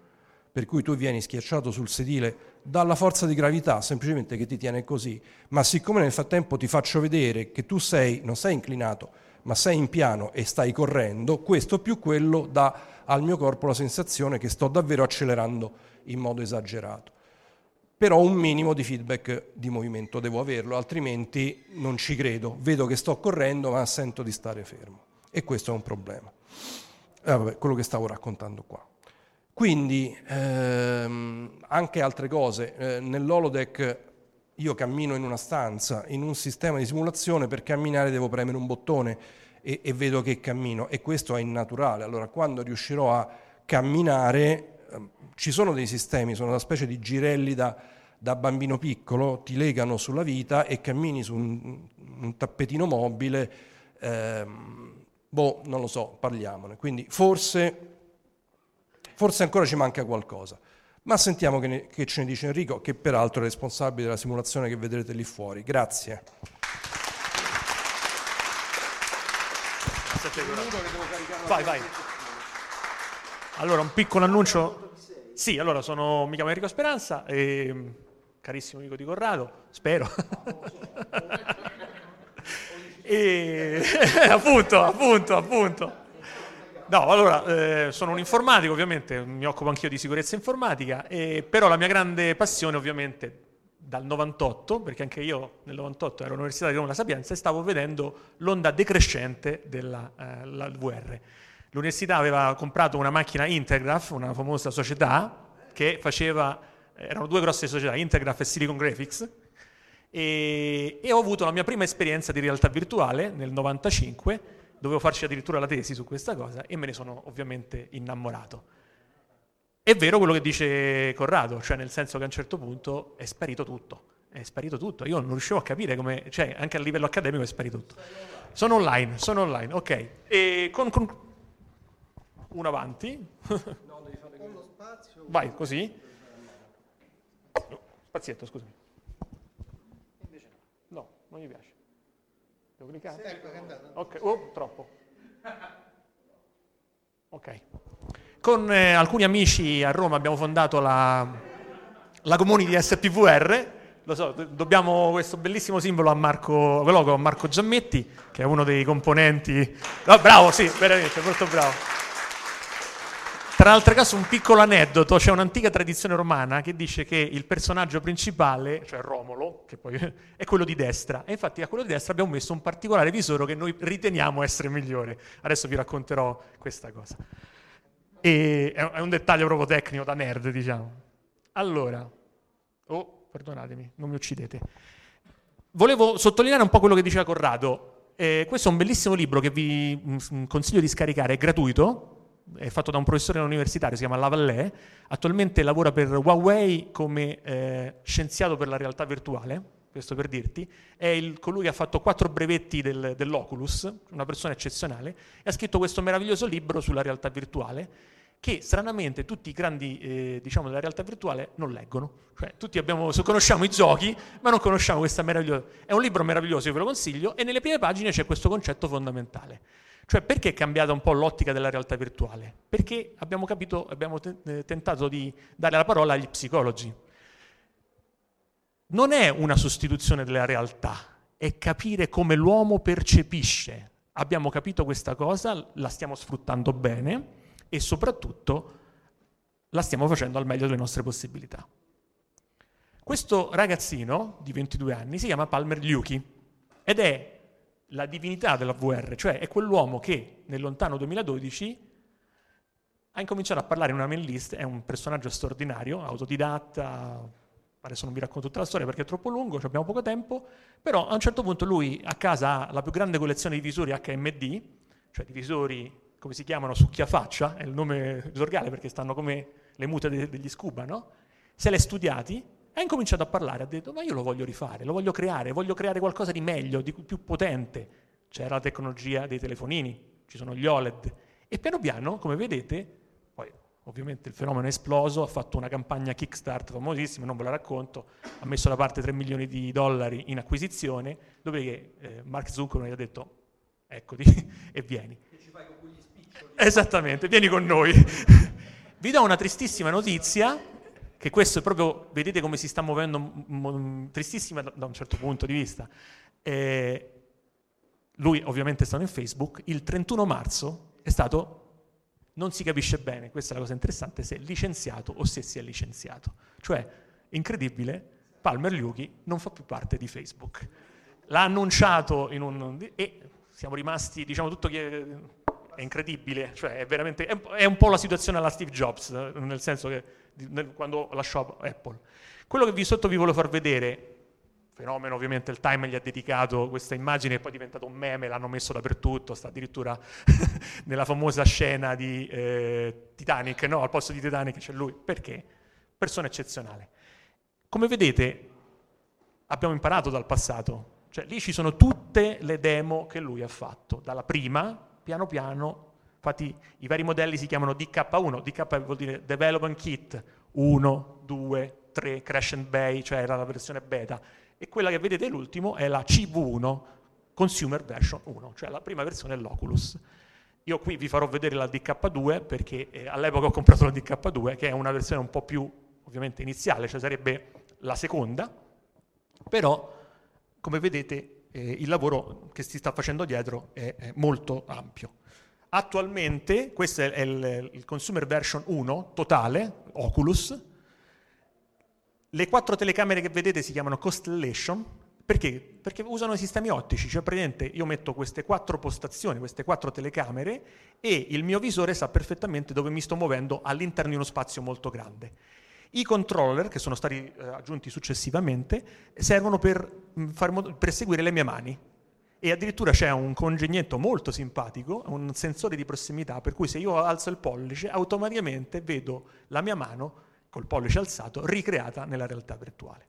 per cui tu vieni schiacciato sul sedile dalla forza di gravità, semplicemente che ti tiene così, ma siccome nel frattempo ti faccio vedere che tu sei, non sei inclinato, ma sei in piano e stai correndo, questo più quello dà al mio corpo la sensazione che sto davvero accelerando in modo esagerato. Però un minimo di feedback di movimento devo averlo, altrimenti non ci credo. Vedo che sto correndo ma sento di stare fermo. E questo è un problema. Eh, vabbè, quello che stavo raccontando qua. Quindi ehm, anche altre cose. Eh, nell'holodeck io cammino in una stanza, in un sistema di simulazione, per camminare devo premere un bottone e, e vedo che cammino e questo è innaturale. Allora quando riuscirò a camminare, eh, ci sono dei sistemi, sono una specie di girelli da, da bambino piccolo, ti legano sulla vita e cammini su un, un tappetino mobile, ehm, boh, non lo so, parliamone. Quindi forse, forse ancora ci manca qualcosa. Ma sentiamo che, ne, che ce ne dice Enrico, che peraltro è responsabile della simulazione che vedrete lì fuori. Grazie. Vai, vai. Allora, un piccolo annuncio. Sì, allora sono, mi chiamo Enrico Speranza, e, carissimo amico di Corrado, spero. e, appunto, appunto, appunto. No, allora, eh, sono un informatico, ovviamente, mi occupo anch'io di sicurezza informatica, eh, però la mia grande passione, ovviamente, dal 98, perché anche io nel 98 ero all'Università di Roma La Sapienza e stavo vedendo l'onda decrescente della eh, VR. L'università aveva comprato una macchina Intergraph, una famosa società che faceva, erano due grosse società, Intergraph e Silicon Graphics, e, e ho avuto la mia prima esperienza di realtà virtuale nel 95, dovevo farci addirittura la tesi su questa cosa e me ne sono ovviamente innamorato. È vero quello che dice Corrado, cioè nel senso che a un certo punto è sparito tutto. È sparito tutto. Io non riuscivo a capire come, cioè anche a livello accademico è sparito tutto. Sono online, sono online, ok. E con, con... uno avanti. Vai, così. Spazietto, scusami. No, non mi piace. Devo cliccare? Ok, oh, troppo. Ok. Con eh, alcuni amici a Roma abbiamo fondato la, la community SPVR. Lo so, dobbiamo questo bellissimo simbolo a Marco, a Marco Giammetti, che è uno dei componenti. Oh, bravo, sì, veramente, molto bravo. Tra l'altro caso un piccolo aneddoto, c'è un'antica tradizione romana che dice che il personaggio principale, cioè Romolo, che poi è quello di destra, e infatti a quello di destra abbiamo messo un particolare visore che noi riteniamo essere migliore. Adesso vi racconterò questa cosa. E è un dettaglio proprio tecnico da nerd, diciamo. Allora, oh, perdonatemi, non mi uccidete. Volevo sottolineare un po' quello che diceva Corrado. Eh, questo è un bellissimo libro che vi mm, consiglio di scaricare, è gratuito, è fatto da un professore universitario, si chiama Lavallée, attualmente lavora per Huawei come eh, scienziato per la realtà virtuale, questo per dirti, è il, colui che ha fatto quattro brevetti del, dell'Oculus, una persona eccezionale, e ha scritto questo meraviglioso libro sulla realtà virtuale, che stranamente tutti i grandi eh, diciamo, della realtà virtuale non leggono. Cioè, tutti abbiamo, conosciamo i giochi, ma non conosciamo questa meravigliosa... È un libro meraviglioso, io ve lo consiglio, e nelle prime pagine c'è questo concetto fondamentale. Cioè, perché è cambiata un po' l'ottica della realtà virtuale? Perché abbiamo capito, abbiamo eh, tentato di dare la parola agli psicologi non è una sostituzione della realtà, è capire come l'uomo percepisce abbiamo capito questa cosa, la stiamo sfruttando bene e soprattutto la stiamo facendo al meglio delle nostre possibilità. Questo ragazzino di 22 anni si chiama Palmer Liuki ed è la divinità della VR, cioè è quell'uomo che nel lontano 2012 ha incominciato a parlare in una mail list, è un personaggio straordinario, autodidatta, adesso non vi racconto tutta la storia perché è troppo lungo, abbiamo poco tempo, però a un certo punto lui a casa ha la più grande collezione di visori HMD, cioè di visori come si chiamano succhiafaccia, è il nome esorgale perché stanno come le mute de- degli scuba, no? Se ha studiati ha incominciato a parlare, ha detto ma io lo voglio rifare, lo voglio creare, voglio creare qualcosa di meglio, di più potente. C'era la tecnologia dei telefonini, ci sono gli OLED e piano piano, come vedete, poi ovviamente il fenomeno è esploso, ha fatto una campagna Kickstart famosissima, non ve la racconto, ha messo da parte 3 milioni di dollari in acquisizione, dove eh, Mark Zuckerberg gli ha detto eccoti e vieni. Esattamente, vieni con noi. Vi do una tristissima notizia, che questo è proprio, vedete come si sta muovendo, m- tristissima da, da, un certo punto di vista. Eh, lui ovviamente è stato in Facebook, il 31 marzo è stato, non si capisce bene, questa è la cosa interessante, se licenziato o se si è licenziato. Cioè, incredibile, Palmer Luki non fa più parte di Facebook. L'ha annunciato in un... e siamo rimasti, diciamo, tutto che è incredibile, cioè è veramente, è un po' la situazione alla Steve Jobs, nel senso che quando lasciò Apple. Quello che vi sotto vi volevo far vedere, fenomeno ovviamente il Time gli ha dedicato questa immagine e poi è diventato un meme, l'hanno messo dappertutto, sta addirittura nella famosa scena di eh, Titanic, no, al posto di Titanic c'è lui, perché? Persona eccezionale. Come vedete abbiamo imparato dal passato, cioè lì ci sono tutte le demo che lui ha fatto, dalla prima, piano piano, Infatti i vari modelli si chiamano DK1, DK vuol dire Development Kit 1, 2, 3, Crash and Bay, cioè era la versione beta, e quella che vedete l'ultimo è la CV1, Consumer Version 1, cioè la prima versione dell'Oculus. Io qui vi farò vedere la DK2 perché eh, all'epoca ho comprato la DK2 che è una versione un po' più ovviamente iniziale, cioè sarebbe la seconda, però come vedete eh, il lavoro che si sta facendo dietro è, è molto ampio. Attualmente, questo è il, il consumer version 1 totale, Oculus. Le quattro telecamere che vedete si chiamano Constellation, perché? Perché usano i sistemi ottici, cioè praticamente io metto queste quattro postazioni, queste quattro telecamere e il mio visore sa perfettamente dove mi sto muovendo all'interno di uno spazio molto grande. I controller, che sono stati eh, aggiunti successivamente, servono per, far, per seguire le mie mani e addirittura c'è un congegnetto molto simpatico, un sensore di prossimità, per cui se io alzo il pollice, automaticamente vedo la mia mano col pollice alzato ricreata nella realtà virtuale.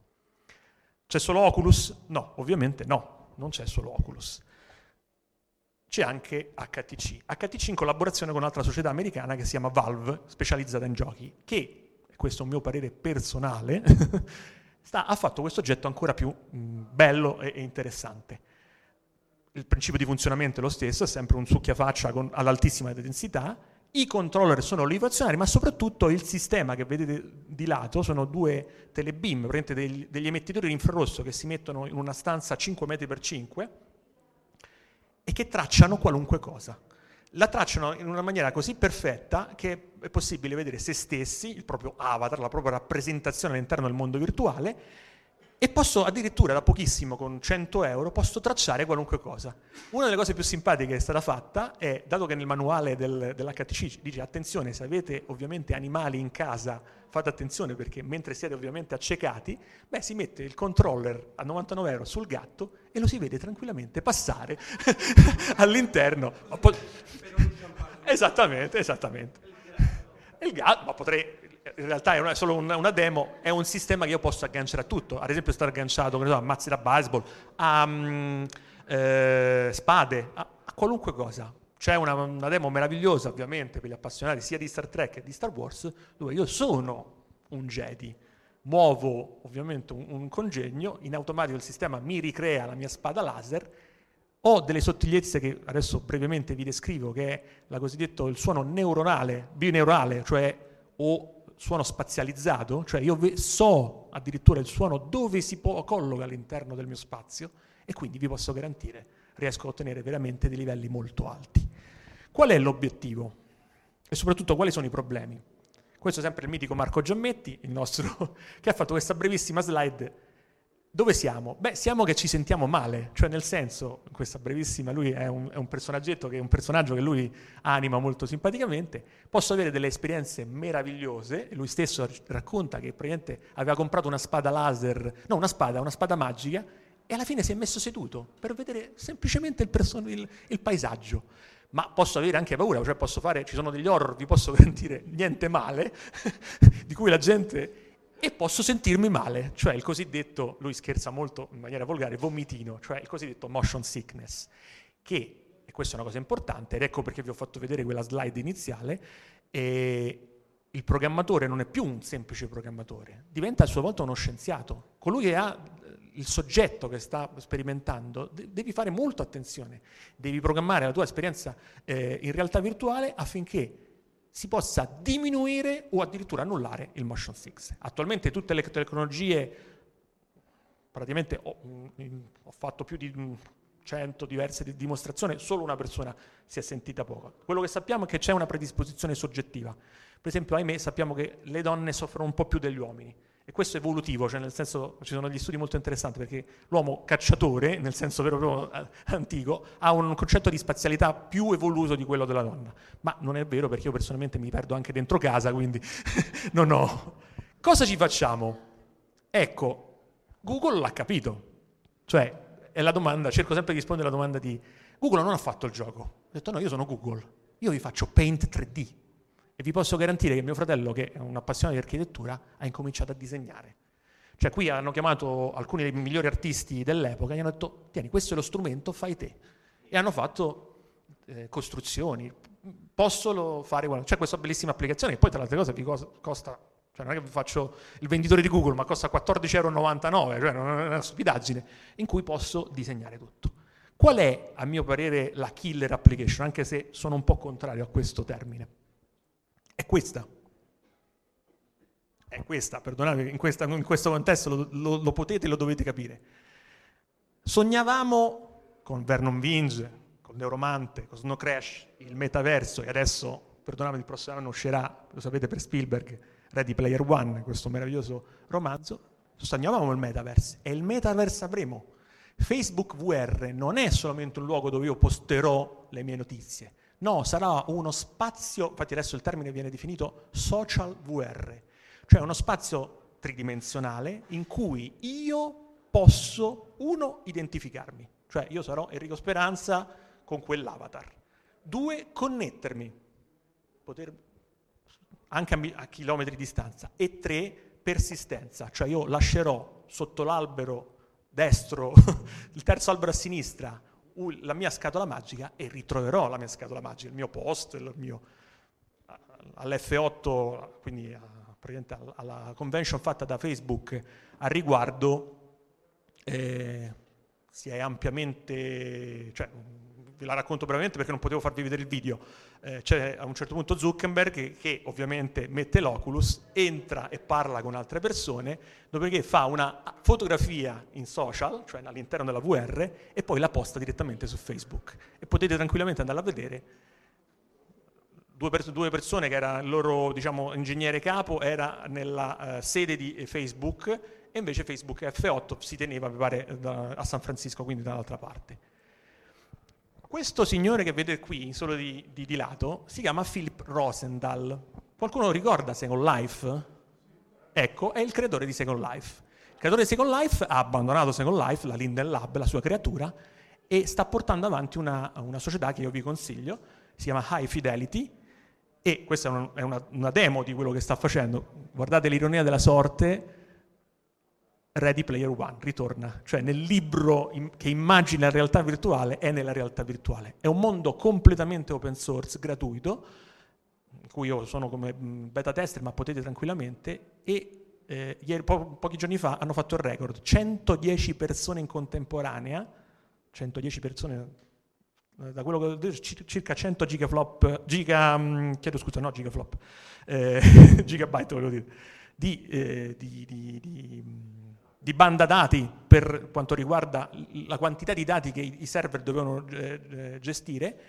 C'è solo Oculus? No, ovviamente no, non c'è solo Oculus. C'è anche HTC. HTC in collaborazione con un'altra società americana che si chiama Valve, specializzata in giochi, che, questo è un mio parere personale, sta, ha fatto questo oggetto ancora più mh, bello e, e interessante il principio di funzionamento è lo stesso, è sempre un succhiafaccia con, all'altissima densità, i controller sono rivoluzionari, ma soprattutto il sistema che vedete di lato sono due telebeam, degli, degli emettitori di infrarosso che si mettono in una stanza 5 metri per 5 e che tracciano qualunque cosa. La tracciano in una maniera così perfetta che è possibile vedere se stessi, il proprio avatar, la propria rappresentazione all'interno del mondo virtuale, e posso addirittura da pochissimo, con 100 euro, posso tracciare qualunque cosa. Una delle cose più simpatiche che è stata fatta è, dato che nel manuale del, dell'HTC dice attenzione, se avete ovviamente animali in casa, fate attenzione perché mentre siete ovviamente accecati, beh, si mette il controller a 99 euro sul gatto e lo si vede tranquillamente passare all'interno. Esattamente, esattamente. Il gatto, ma potrei, in realtà è una, solo una, una, demo, è un sistema che io posso agganciare a tutto, ad esempio sta agganciato so, a mazzi da baseball, a um, eh, spade, a, a, qualunque cosa. C'è una, una, demo meravigliosa ovviamente per gli appassionati sia di Star Trek che di Star Wars, dove io sono un Jedi, muovo ovviamente un, un congegno, in automatico il sistema mi ricrea la mia spada laser, ho delle sottigliezze che adesso brevemente vi descrivo, che è la cosiddetto il suono neuronale, bineurale, cioè o suono spazializzato, cioè io so addirittura il suono dove si può, colloca all'interno del mio spazio e quindi vi posso garantire riesco a ottenere veramente dei livelli molto alti. Qual è l'obiettivo? E soprattutto quali sono i problemi? Questo è sempre il mitico Marco Giammetti, il nostro, che ha fatto questa brevissima slide dove siamo? Beh, siamo che ci sentiamo male, cioè nel senso, questa brevissima, lui è un, è un personaggetto che è un personaggio che lui anima molto simpaticamente, posso avere delle esperienze meravigliose, lui stesso racconta che praticamente aveva comprato una spada laser, no una spada, una spada magica, e alla fine si è messo seduto per vedere semplicemente il, person- il, il paesaggio. Ma posso avere anche paura, cioè posso fare, ci sono degli horror, vi posso garantire niente male, di cui la gente e posso sentirmi male, cioè il cosiddetto, lui scherza molto in maniera volgare, vomitino, cioè il cosiddetto motion sickness, che, e questa è una cosa importante, ed ecco perché vi ho fatto vedere quella slide iniziale, eh, il programmatore non è più un semplice programmatore, diventa a sua volta uno scienziato. Colui che ha il soggetto che sta sperimentando, devi fare molto attenzione, devi programmare la tua esperienza eh, in realtà virtuale affinché si possa diminuire o addirittura annullare il motion sickness. Attualmente tutte le tecnologie, praticamente ho, mm, ho fatto più di 100 diverse dimostrazioni, solo una persona si è sentita poco. Quello che sappiamo è che c'è una predisposizione soggettiva. Per esempio, ahimè, sappiamo che le donne soffrono un po' più degli uomini. E questo è evolutivo, cioè nel senso ci sono degli studi molto interessanti perché l'uomo cacciatore, nel senso vero proprio eh, antico, ha un concetto di spazialità più evoluto di quello della donna. Ma non è vero perché io personalmente mi perdo anche dentro casa, quindi non ho. Cosa ci facciamo? Ecco, Google l'ha capito. Cioè, è la domanda, cerco sempre di rispondere alla domanda di Google non ha fatto il gioco. Ho detto no, io sono Google, io vi faccio Paint 3D e vi posso garantire che mio fratello, che è un appassionato di architettura, ha incominciato a disegnare. Cioè qui hanno chiamato alcuni dei migliori artisti dell'epoca e gli hanno detto, tieni, questo è lo strumento, fai te. E hanno fatto eh, costruzioni. Posso fare, bueno, c'è questa bellissima applicazione che poi tra le altre cose vi costa, cioè non è che faccio il venditore di Google, ma costa 14,99 euro, cioè non è una stupidaggine, in cui posso disegnare tutto. Qual è, a mio parere, la killer application, anche se sono un po' contrario a questo termine? È questa. È questa, perdonate, in, questa, in questo contesto lo, lo, lo potete e lo dovete capire. Sognavamo con Vernon Vinge, con Neuromante, con Snow Crash, il metaverso e adesso, perdonate, il prossimo anno uscirà, lo sapete per Spielberg, Ready Player One, questo meraviglioso romanzo, sognavamo il metaverse e il metaverse avremo. Facebook VR non è solamente un luogo dove io posterò le mie notizie, No, sarà uno spazio, infatti adesso il termine viene definito social VR, cioè uno spazio tridimensionale in cui io posso, uno, identificarmi, cioè io sarò Enrico Speranza con quell'avatar, due, connettermi, poter, anche a, a chilometri di distanza, e tre, persistenza, cioè io lascerò sotto l'albero destro, il terzo albero a sinistra, la mia scatola magica e ritroverò la mia scatola magica, il mio post, il mio, all'F8, quindi alla convention fatta da Facebook a riguardo, eh, si è ampiamente, cioè, ve la racconto brevemente perché non potevo farvi vedere il video. Eh, c'è a un certo punto Zuckerberg che, che, ovviamente mette l'Oculus, entra e parla con altre persone, dopodiché fa una fotografia in social, cioè all'interno della VR, e poi la posta direttamente su Facebook. E potete tranquillamente andare a vedere due, pers- due persone che era il loro diciamo, ingegnere capo, era nella uh, sede di Facebook e invece Facebook F8 si teneva, mi pare, da, a San Francisco, quindi dall'altra parte. Questo signore che vedete qui, solo di, di, di lato, si chiama Philip Rosendahl. Qualcuno ricorda Second Life? Ecco, è il creatore di Second Life. Il creatore di Second Life ha abbandonato Second Life, la Linden Lab, la sua creatura, e sta portando avanti una, una società che io vi consiglio, si chiama High Fidelity, e questa è, una, una demo di quello che sta facendo. Guardate l'ironia della sorte, Ready Player One ritorna, cioè nel libro che immagina la realtà virtuale è nella realtà virtuale. È un mondo completamente open source, gratuito, in cui io sono come beta tester, ma potete tranquillamente, e eh, ieri, po- pochi giorni fa hanno fatto il record, 110 persone in contemporanea, 110 persone, eh, da quello che ho detto, circa 100 gigaflop, giga, chiedo scusa, no gigaflop, eh, gigabyte volevo dire, di, eh, di, di, di di banda dati per quanto riguarda la quantità di dati che i server dovevano eh, gestire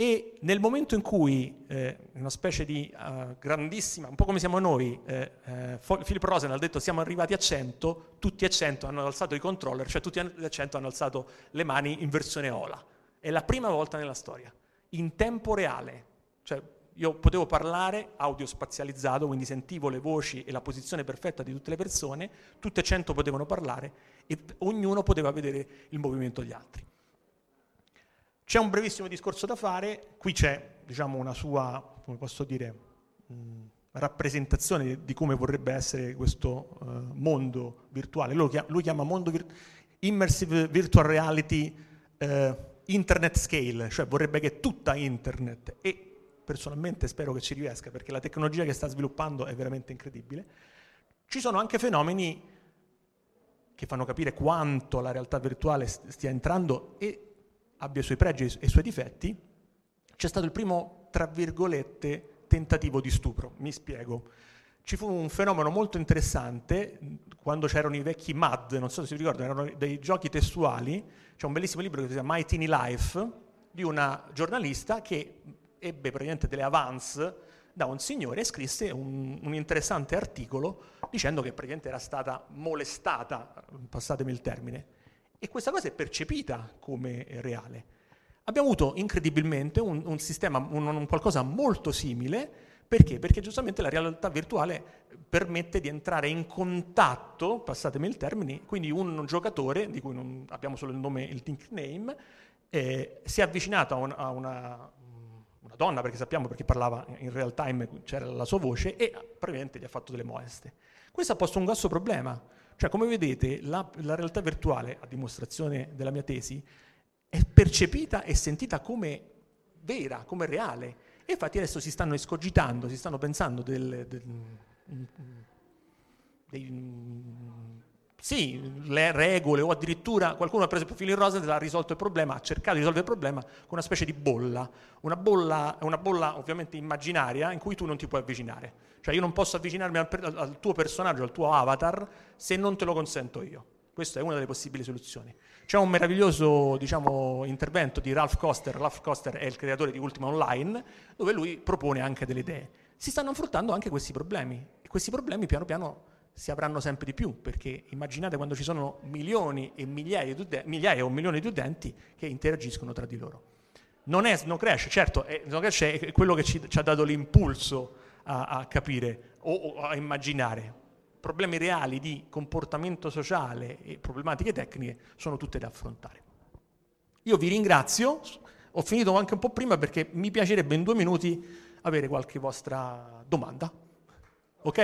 e nel momento in cui eh, una specie di uh, grandissima, un po' come siamo noi, eh, eh, Philip Rosen ha detto siamo arrivati a 100, tutti a 100 hanno alzato i controller, cioè tutti a 100 hanno alzato le mani in versione OLA. È la prima volta nella storia, in tempo reale. Cioè, io potevo parlare audio spazializzato, quindi sentivo le voci e la posizione perfetta di tutte le persone, tutte e cento potevano parlare e ognuno poteva vedere il movimento degli altri. C'è un brevissimo discorso da fare, qui c'è diciamo, una sua, come posso dire, mh, rappresentazione di come vorrebbe essere questo uh, mondo virtuale. Lui chiama, lui chiama mondo vir- immersive virtual reality uh, internet scale, cioè vorrebbe che tutta internet e personalmente spero che ci riesca perché la tecnologia che sta sviluppando è veramente incredibile. Ci sono anche fenomeni che fanno capire quanto la realtà virtuale stia entrando e abbia i suoi pregi e i suoi difetti. C'è stato il primo, tra virgolette, tentativo di stupro. Mi spiego. Ci fu un fenomeno molto interessante quando c'erano i vecchi MAD, non so se vi ricordano, erano dei giochi testuali. C'è un bellissimo libro che si chiama My Teeny Life di una giornalista che ebbe praticamente delle avance da un signore e scrisse un, un, interessante articolo dicendo che praticamente era stata molestata, passatemi il termine, e questa cosa è percepita come reale. Abbiamo avuto incredibilmente un, un sistema, un, un, qualcosa molto simile, perché? Perché giustamente la realtà virtuale permette di entrare in contatto, passatemi il termine, quindi un giocatore, di cui abbiamo solo il nome, il nickname, eh, si è avvicinato a, un, a una, una donna, perché sappiamo perché parlava in real time, c'era la sua voce, e probabilmente gli ha fatto delle moleste. Questo ha posto un grosso problema. Cioè, come vedete, la, la realtà virtuale, a dimostrazione della mia tesi, è percepita e sentita come vera, come reale. E infatti adesso si stanno escogitando, si stanno pensando del, del, dei sì, le regole o addirittura qualcuno ha preso il profilo in rosa e ha risolto il problema, ha cercato di risolvere il problema con una specie di bolla, una bolla, una bolla ovviamente immaginaria in cui tu non ti puoi avvicinare. Cioè io non posso avvicinarmi al, al tuo personaggio, al tuo avatar, se non te lo consento io. Questa è una delle possibili soluzioni. C'è un meraviglioso diciamo, intervento di Ralph Koster, Ralph Koster è il creatore di Ultima Online, dove lui propone anche delle idee. Si stanno affrontando anche questi problemi e questi problemi piano piano si avranno sempre di più, perché immaginate quando ci sono milioni e migliaia, udenti, migliaia o milioni di utenti che interagiscono tra di loro. Non è Snowcrash, certo, è, Snowcrash è quello che ci, ci ha dato l'impulso a, a capire o, o, a immaginare. Problemi reali di comportamento sociale e problematiche tecniche sono tutte da affrontare. Io vi ringrazio, ho finito anche un po' prima perché mi piacerebbe in due minuti avere qualche vostra domanda. Ok?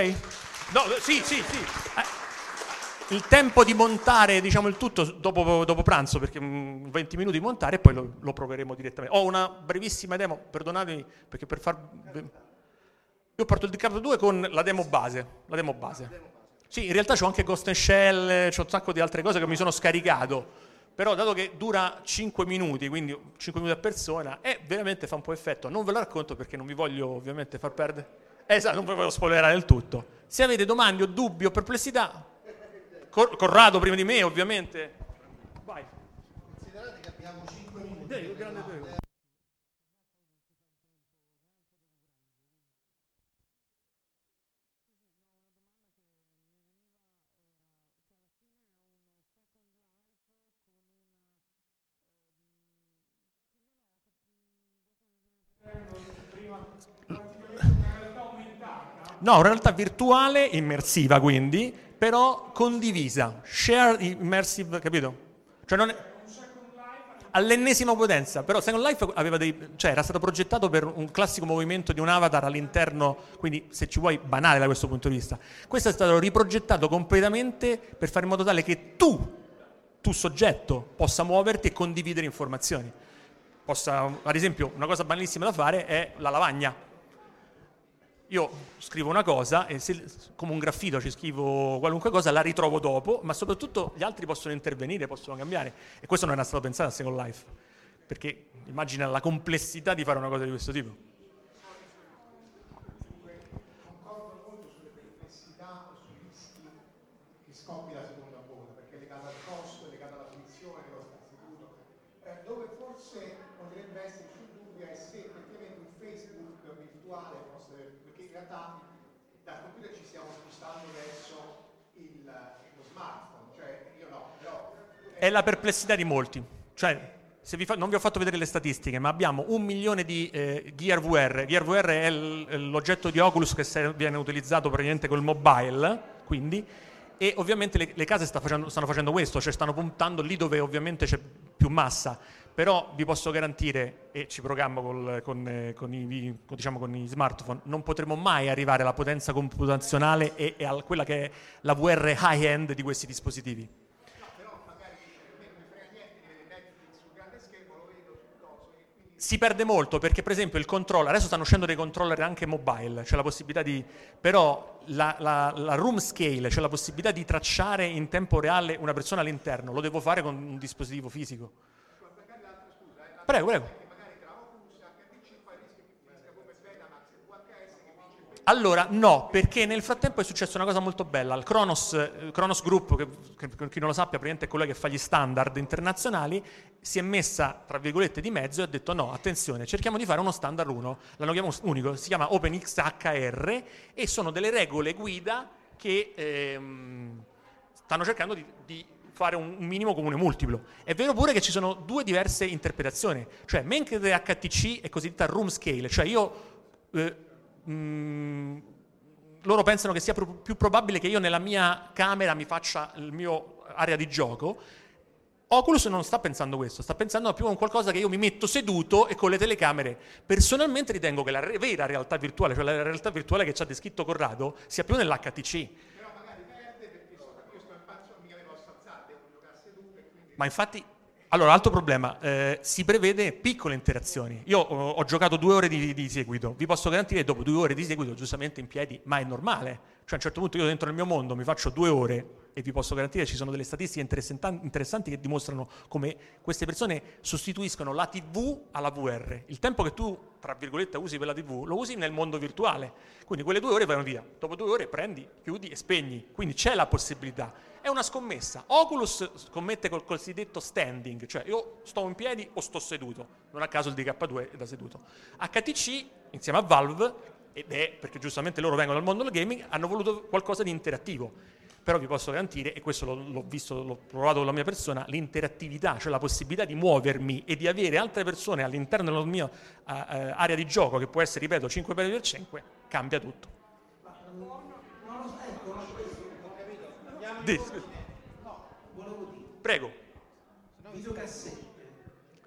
No, sì, sì, sì. Eh, il tempo di montare, diciamo, il tutto dopo, dopo pranzo, perché 20 mm, minuti di montare e poi lo, lo, proveremo direttamente. Ho una brevissima demo, perdonatemi, perché per far... Io parto il Riccardo 2 con la demo base. La demo base. Sì, in realtà c'ho anche Ghost and Shell, c'ho un sacco di altre cose che mi sono scaricato. Però dato che dura 5 minuti, quindi 5 minuti a persona, e veramente fa un po' effetto. Non ve lo racconto perché non vi voglio ovviamente far perdere Esatto, non volevo spoilerare il tutto. Se avete domande o dubbi o perplessità, Cor- Corrado prima di me ovviamente. Vai. Considerate che abbiamo 5 minuti. No, realtà virtuale, immersiva quindi, però condivisa, share immersive, capito? Cioè non è all'ennesima potenza, però Second Life dei, cioè era stato progettato per un classico movimento di un avatar all'interno, quindi se ci vuoi banale da questo punto di vista. Questo è stato riprogettato completamente per fare in modo tale che tu, tu soggetto, possa muoverti e condividere informazioni. Possa, ad esempio, una cosa banalissima da fare è la lavagna io scrivo una cosa e se, come un graffito ci scrivo qualunque cosa, la ritrovo dopo, ma soprattutto gli altri possono intervenire, possono cambiare. E questo non era stato pensato a Second Life, perché immagina la complessità di fare una cosa di questo tipo. Concordo molto sulle perplessità o sui rischi che scoppia la seconda virtuale, forse, perché in realtà dal computer ci stiamo spostando verso il, lo smartphone, cioè io no, però È la perplessità di molti. Cioè, vi fa- non vi ho fatto vedere le statistiche, ma abbiamo un milione di eh, Gear VR. Gear VR è l- l'oggetto di Oculus che se- viene utilizzato praticamente col mobile, quindi, e ovviamente le, le case sta facendo- stanno facendo questo, cioè stanno puntando lì dove ovviamente c'è più massa. Però vi posso garantire, e ci programmo col- con, eh, con i, con- diciamo, con i smartphone, non potremo mai arrivare alla potenza computazionale e, e a quella che è la VR high-end di questi dispositivi. Si perde molto perché, per esempio, il controller, adesso stanno uscendo dei controller anche mobile, c'è la possibilità di. però la, la- la room scale, cioè la possibilità di tracciare in tempo reale una persona all'interno, lo devo fare con un dispositivo fisico. Prego, prego. Allora, no, perché nel frattempo è successa una cosa molto bella. Il Kronos, eh, Kronos Group, che, per chi non lo sappia, praticamente è quello che fa gli standard internazionali, si è messa, tra virgolette, di mezzo e ha detto no, attenzione, cerchiamo di fare uno standard uno, unico, si chiama OpenXHR e sono delle regole guida che ehm, stanno cercando di, di fare un minimo comune multiplo. È vero pure che ci sono due diverse interpretazioni, cioè mentre HTC è cosiddetta room scale, cioè io... eh, mm, loro pensano che sia pro- più probabile che io nella mia camera mi faccia il mio area di gioco. Oculus non sta pensando questo, sta pensando più a un qualcosa che io mi metto seduto e con le telecamere. Personalmente ritengo che la re- vera realtà virtuale, cioè la realtà virtuale che ci ha descritto Corrado, sia più nell'HTC. Ma infatti, allora, altro problema, eh, si prevede piccole interazioni. Io ho, ho giocato due ore di, di seguito, vi posso garantire che dopo due ore di seguito, giustamente in piedi, ma è normale. Cioè a un certo punto io dentro nel mio mondo mi faccio due ore e vi posso garantire che ci sono delle statistiche interessanti che dimostrano come queste persone sostituiscono la TV alla VR. Il tempo che tu, tra virgolette, usi per la TV, lo usi nel mondo virtuale. Quindi quelle due ore vanno via. Dopo due ore prendi, chiudi e spegni. Quindi c'è la possibilità. È una scommessa. Oculus scommette col cosiddetto standing, cioè io sto in piedi o sto seduto. Non a caso il DK2 è da seduto. HTC, insieme a Valve, ed è perché giustamente loro vengono dal mondo del gaming, hanno voluto qualcosa di interattivo. Però vi posso garantire, e questo l'ho, l'ho visto, l'ho provato con la mia persona, l'interattività, cioè la possibilità di muovermi e di avere altre persone all'interno della mia eh, eh, area di gioco, che può essere, ripeto, 5 per 5, cambia tutto. Di, scusi. Prego. videocassette,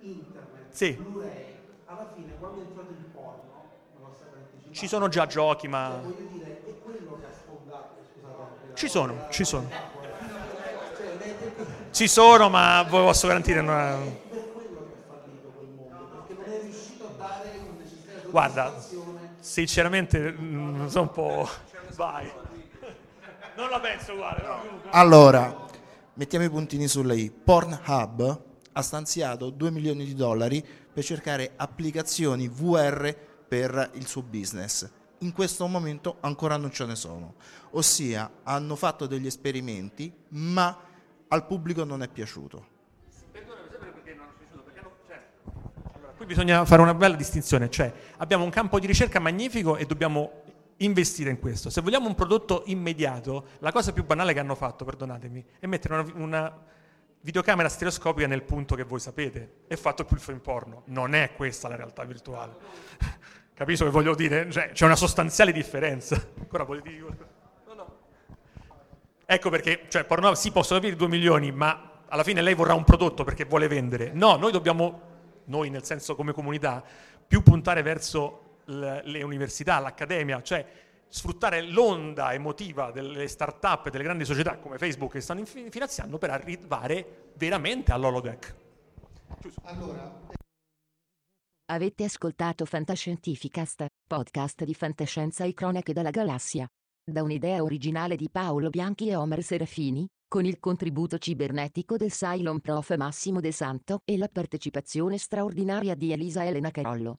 internet, Sì. Blu-ray, alla fine quando è entrato il porno, non Ci sono già giochi, ma... voglio dire, è quello che ha sfondato, Ci sono, ci sono. Ci sono, ma posso garantire... non è- Guarda, sinceramente mm, sono un po'... Vai. Non la penso uguale, però comunque- Allora, mettiamo i puntini sulle i. Pornhub ha stanziato 2 milioni di dollari per cercare applicazioni VR per il suo business. In questo momento ancora non ce ne sono. Ossia, hanno fatto degli esperimenti, ma al pubblico non è piaciuto. Allora, qui bisogna fare una bella distinzione, cioè abbiamo un campo di ricerca magnifico e dobbiamo investire in questo. Se vogliamo un prodotto immediato, la cosa più banale che hanno fatto, perdonatemi, è mettere una, una videocamera stereoscopica nel punto che voi sapete e fatto più il film porno. Non è questa la realtà virtuale. Capisco che voglio dire? Cioè, c'è una sostanziale differenza. Ancora volete dire? No, no. Ecco perché, cioè, Pornhub sì, posso capire 2 milioni, ma alla fine lei vorrà un prodotto perché vuole vendere. No, noi dobbiamo, noi nel senso come comunità, più puntare verso le università, l'accademia, cioè sfruttare l'onda emotiva delle start-up e delle grandi società come Facebook che stanno finanziando per arrivare veramente all'holodeck. Avete ascoltato Fantascientificast, podcast di fantascienza e cronache dalla galassia. Da un'idea originale di Paolo Bianchi e Omer Serafini, con il contributo cibernetico del Cylon Prof Massimo De Santo e la partecipazione straordinaria di Elisa Elena Carollo.